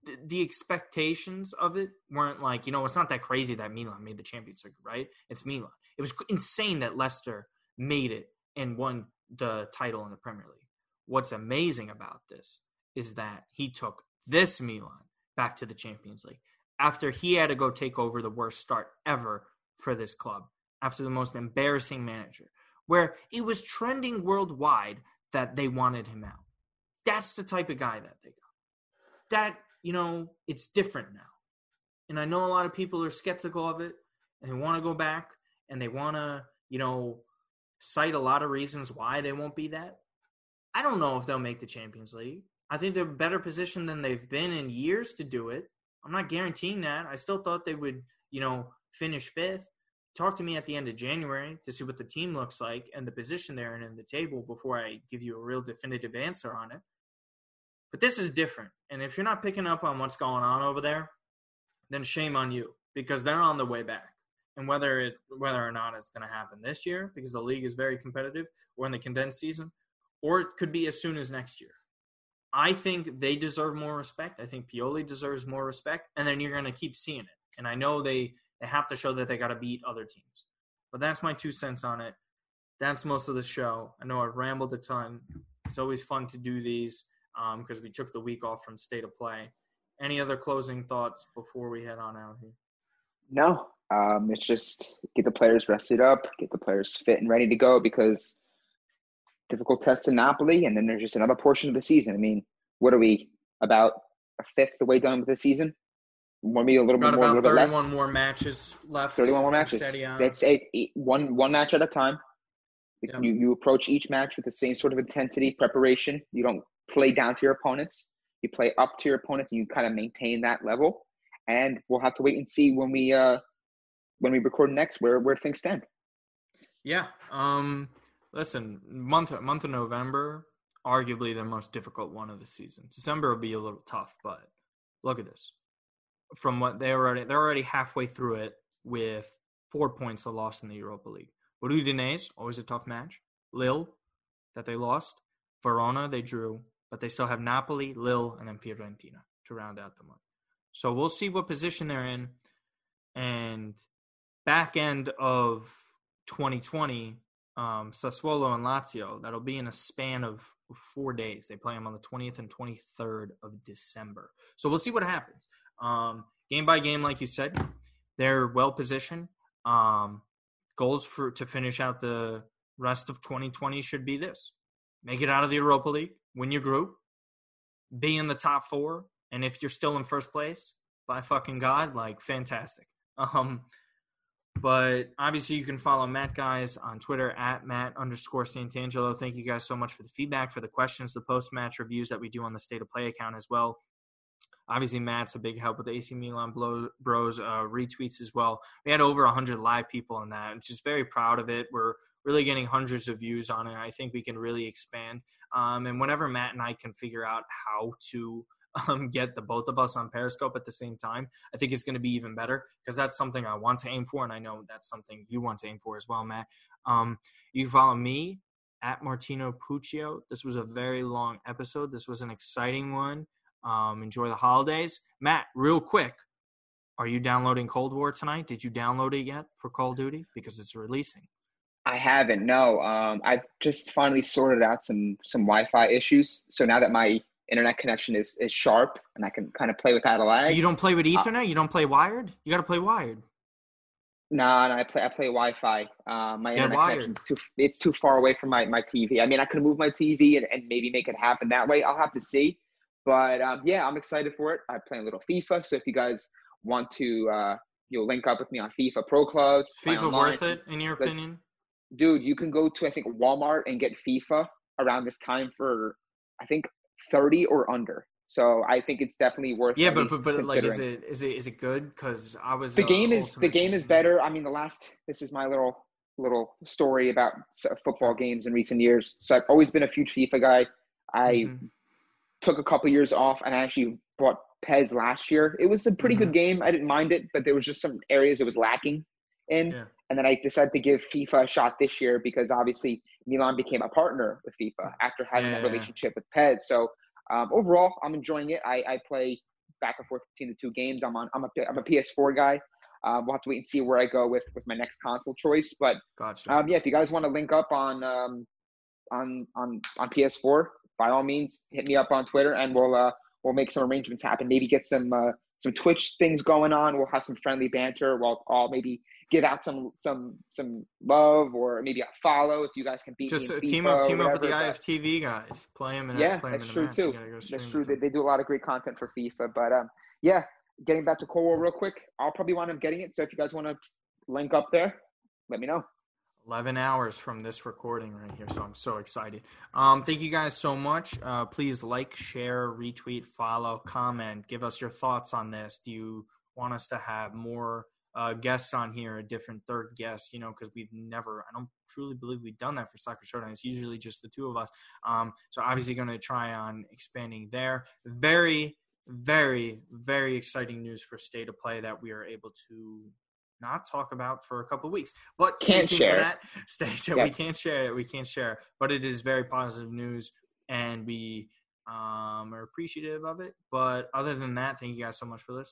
the, the expectations of it weren't like you know it's not that crazy that Milan made the Champions League, right? It's Milan. It was insane that Leicester made it and won the title in the Premier League. What's amazing about this is that he took this Milan back to the Champions League after he had to go take over the worst start ever for this club after the most embarrassing manager, where it was trending worldwide that they wanted him out. That's the type of guy that they got. That, you know, it's different now. And I know a lot of people are skeptical of it and they want to go back and they want to, you know, cite a lot of reasons why they won't be that. I don't know if they'll make the Champions League. I think they're better positioned than they've been in years to do it. I'm not guaranteeing that. I still thought they would, you know, finish fifth. Talk to me at the end of January to see what the team looks like and the position they're in in the table before I give you a real definitive answer on it. But this is different. And if you're not picking up on what's going on over there, then shame on you because they're on the way back. And whether it whether or not it's going to happen this year because the league is very competitive or in the condensed season, or it could be as soon as next year. I think they deserve more respect. I think Pioli deserves more respect, and then you're going to keep seeing it. And I know they they have to show that they got to beat other teams. But that's my two cents on it. That's most of the show. I know I've rambled a ton. It's always fun to do these because um, we took the week off from state of play. Any other closing thoughts before we head on out here? No, um, it's just get the players rested up, get the players fit and ready to go because difficult test in Napoli, and then there's just another portion of the season. I mean, what are we about a fifth the way done with the season? Maybe a little bit more, a little bit less. thirty-one more matches left. Thirty-one more matches. That's eight, eight, one one match at a time. Yep. You you approach each match with the same sort of intensity, preparation. You don't play down to your opponents. You play up to your opponents, and you kind of maintain that level. And we'll have to wait and see when we uh when we record next where where things stand. Yeah. Um. Listen, month month of November, arguably the most difficult one of the season. December will be a little tough, but look at this. From what they already they're already halfway through it with four points they lost in the Europa League. Udinese, always a tough match. Lille, that they lost. Verona, they drew, but they still have Napoli, Lille, and then Fiorentina to round out the month. So we'll see what position they're in. And back end of 2020, um, Sassuolo and Lazio, that'll be in a span of four days. They play them on the 20th and 23rd of December. So we'll see what happens. Um, game by game, like you said, they're well positioned. Um, goals for to finish out the rest of 2020 should be this: make it out of the Europa League, win your group, be in the top four, and if you're still in first place, by fucking god, like fantastic. Um, but obviously, you can follow Matt guys on Twitter at Matt underscore Santangelo. Thank you guys so much for the feedback, for the questions, the post match reviews that we do on the State of Play account as well. Obviously, Matt's a big help with the AC Milan Bros uh, retweets as well. We had over 100 live people on that, and just very proud of it. We're really getting hundreds of views on it. I think we can really expand. Um, and whenever Matt and I can figure out how to um, get the both of us on Periscope at the same time, I think it's going to be even better because that's something I want to aim for, and I know that's something you want to aim for as well, Matt. Um, you follow me at Martino Puccio. This was a very long episode. This was an exciting one. Um, enjoy the holidays, Matt. Real quick, are you downloading Cold War tonight? Did you download it yet for Call of Duty because it's releasing? I haven't. No, um, I've just finally sorted out some some Wi-Fi issues. So now that my internet connection is is sharp and I can kind of play without a lag. So you don't play with Ethernet? Uh, you don't play wired? You got to play wired. No, nah, no, I play I play Wi-Fi. Uh, my internet connection is too it's too far away from my, my TV. I mean, I could move my TV and, and maybe make it happen that way. I'll have to see. But um, yeah, I'm excited for it. I play a little FIFA, so if you guys want to, uh, you'll link up with me on FIFA Pro Clubs. FIFA online. worth it in your opinion? Dude, you can go to I think Walmart and get FIFA around this time for I think 30 or under. So I think it's definitely worth. Yeah, but but, but like, is it is it is it good? Because I was the uh, game is the game is better. I mean, the last this is my little little story about football games in recent years. So I've always been a huge FIFA guy. I mm-hmm took a couple years off and I actually bought PES last year. It was a pretty mm-hmm. good game. I didn't mind it, but there was just some areas it was lacking in. Yeah. And then I decided to give FIFA a shot this year because obviously Milan became a partner with FIFA after having yeah. a relationship with PES. So um, overall, I'm enjoying it. I, I, play back and forth between the two games. I'm on. I'm a I'm a PS4 guy. Um, we'll have to wait and see where I go with with my next console choice. But gotcha. um, yeah, if you guys want to link up on um, on on on PS4, by all means, hit me up on Twitter and we'll uh, we'll make some arrangements happen. Maybe get some uh, some Twitch things going on. We'll have some friendly banter. We'll all maybe give out some some some love or maybe a follow if you guys can beat just me. team up team up with the IFTV guys. Play them in yeah, play that's true too. That's true. They, they do a lot of great content for FIFA. But um, yeah, getting back to Cold War real quick. I'll probably wind up getting it. So if you guys want to link up there, let me know. 11 hours from this recording right here so i'm so excited. Um, thank you guys so much. Uh, please like share retweet follow comment. Give us your thoughts on this. Do you want us to have more uh, guests on here a different third guest? You know because we've never i don't truly believe we've done that for soccer showdown. It's usually just the two of us. Um, so obviously going to try on expanding there. Very very very exciting news for state of play that we are able to not talk about for a couple of weeks. But can't share that. Stay so yes. we can't share it. We can't share. But it is very positive news, and we um, are appreciative of it. But other than that, thank you guys so much for listening.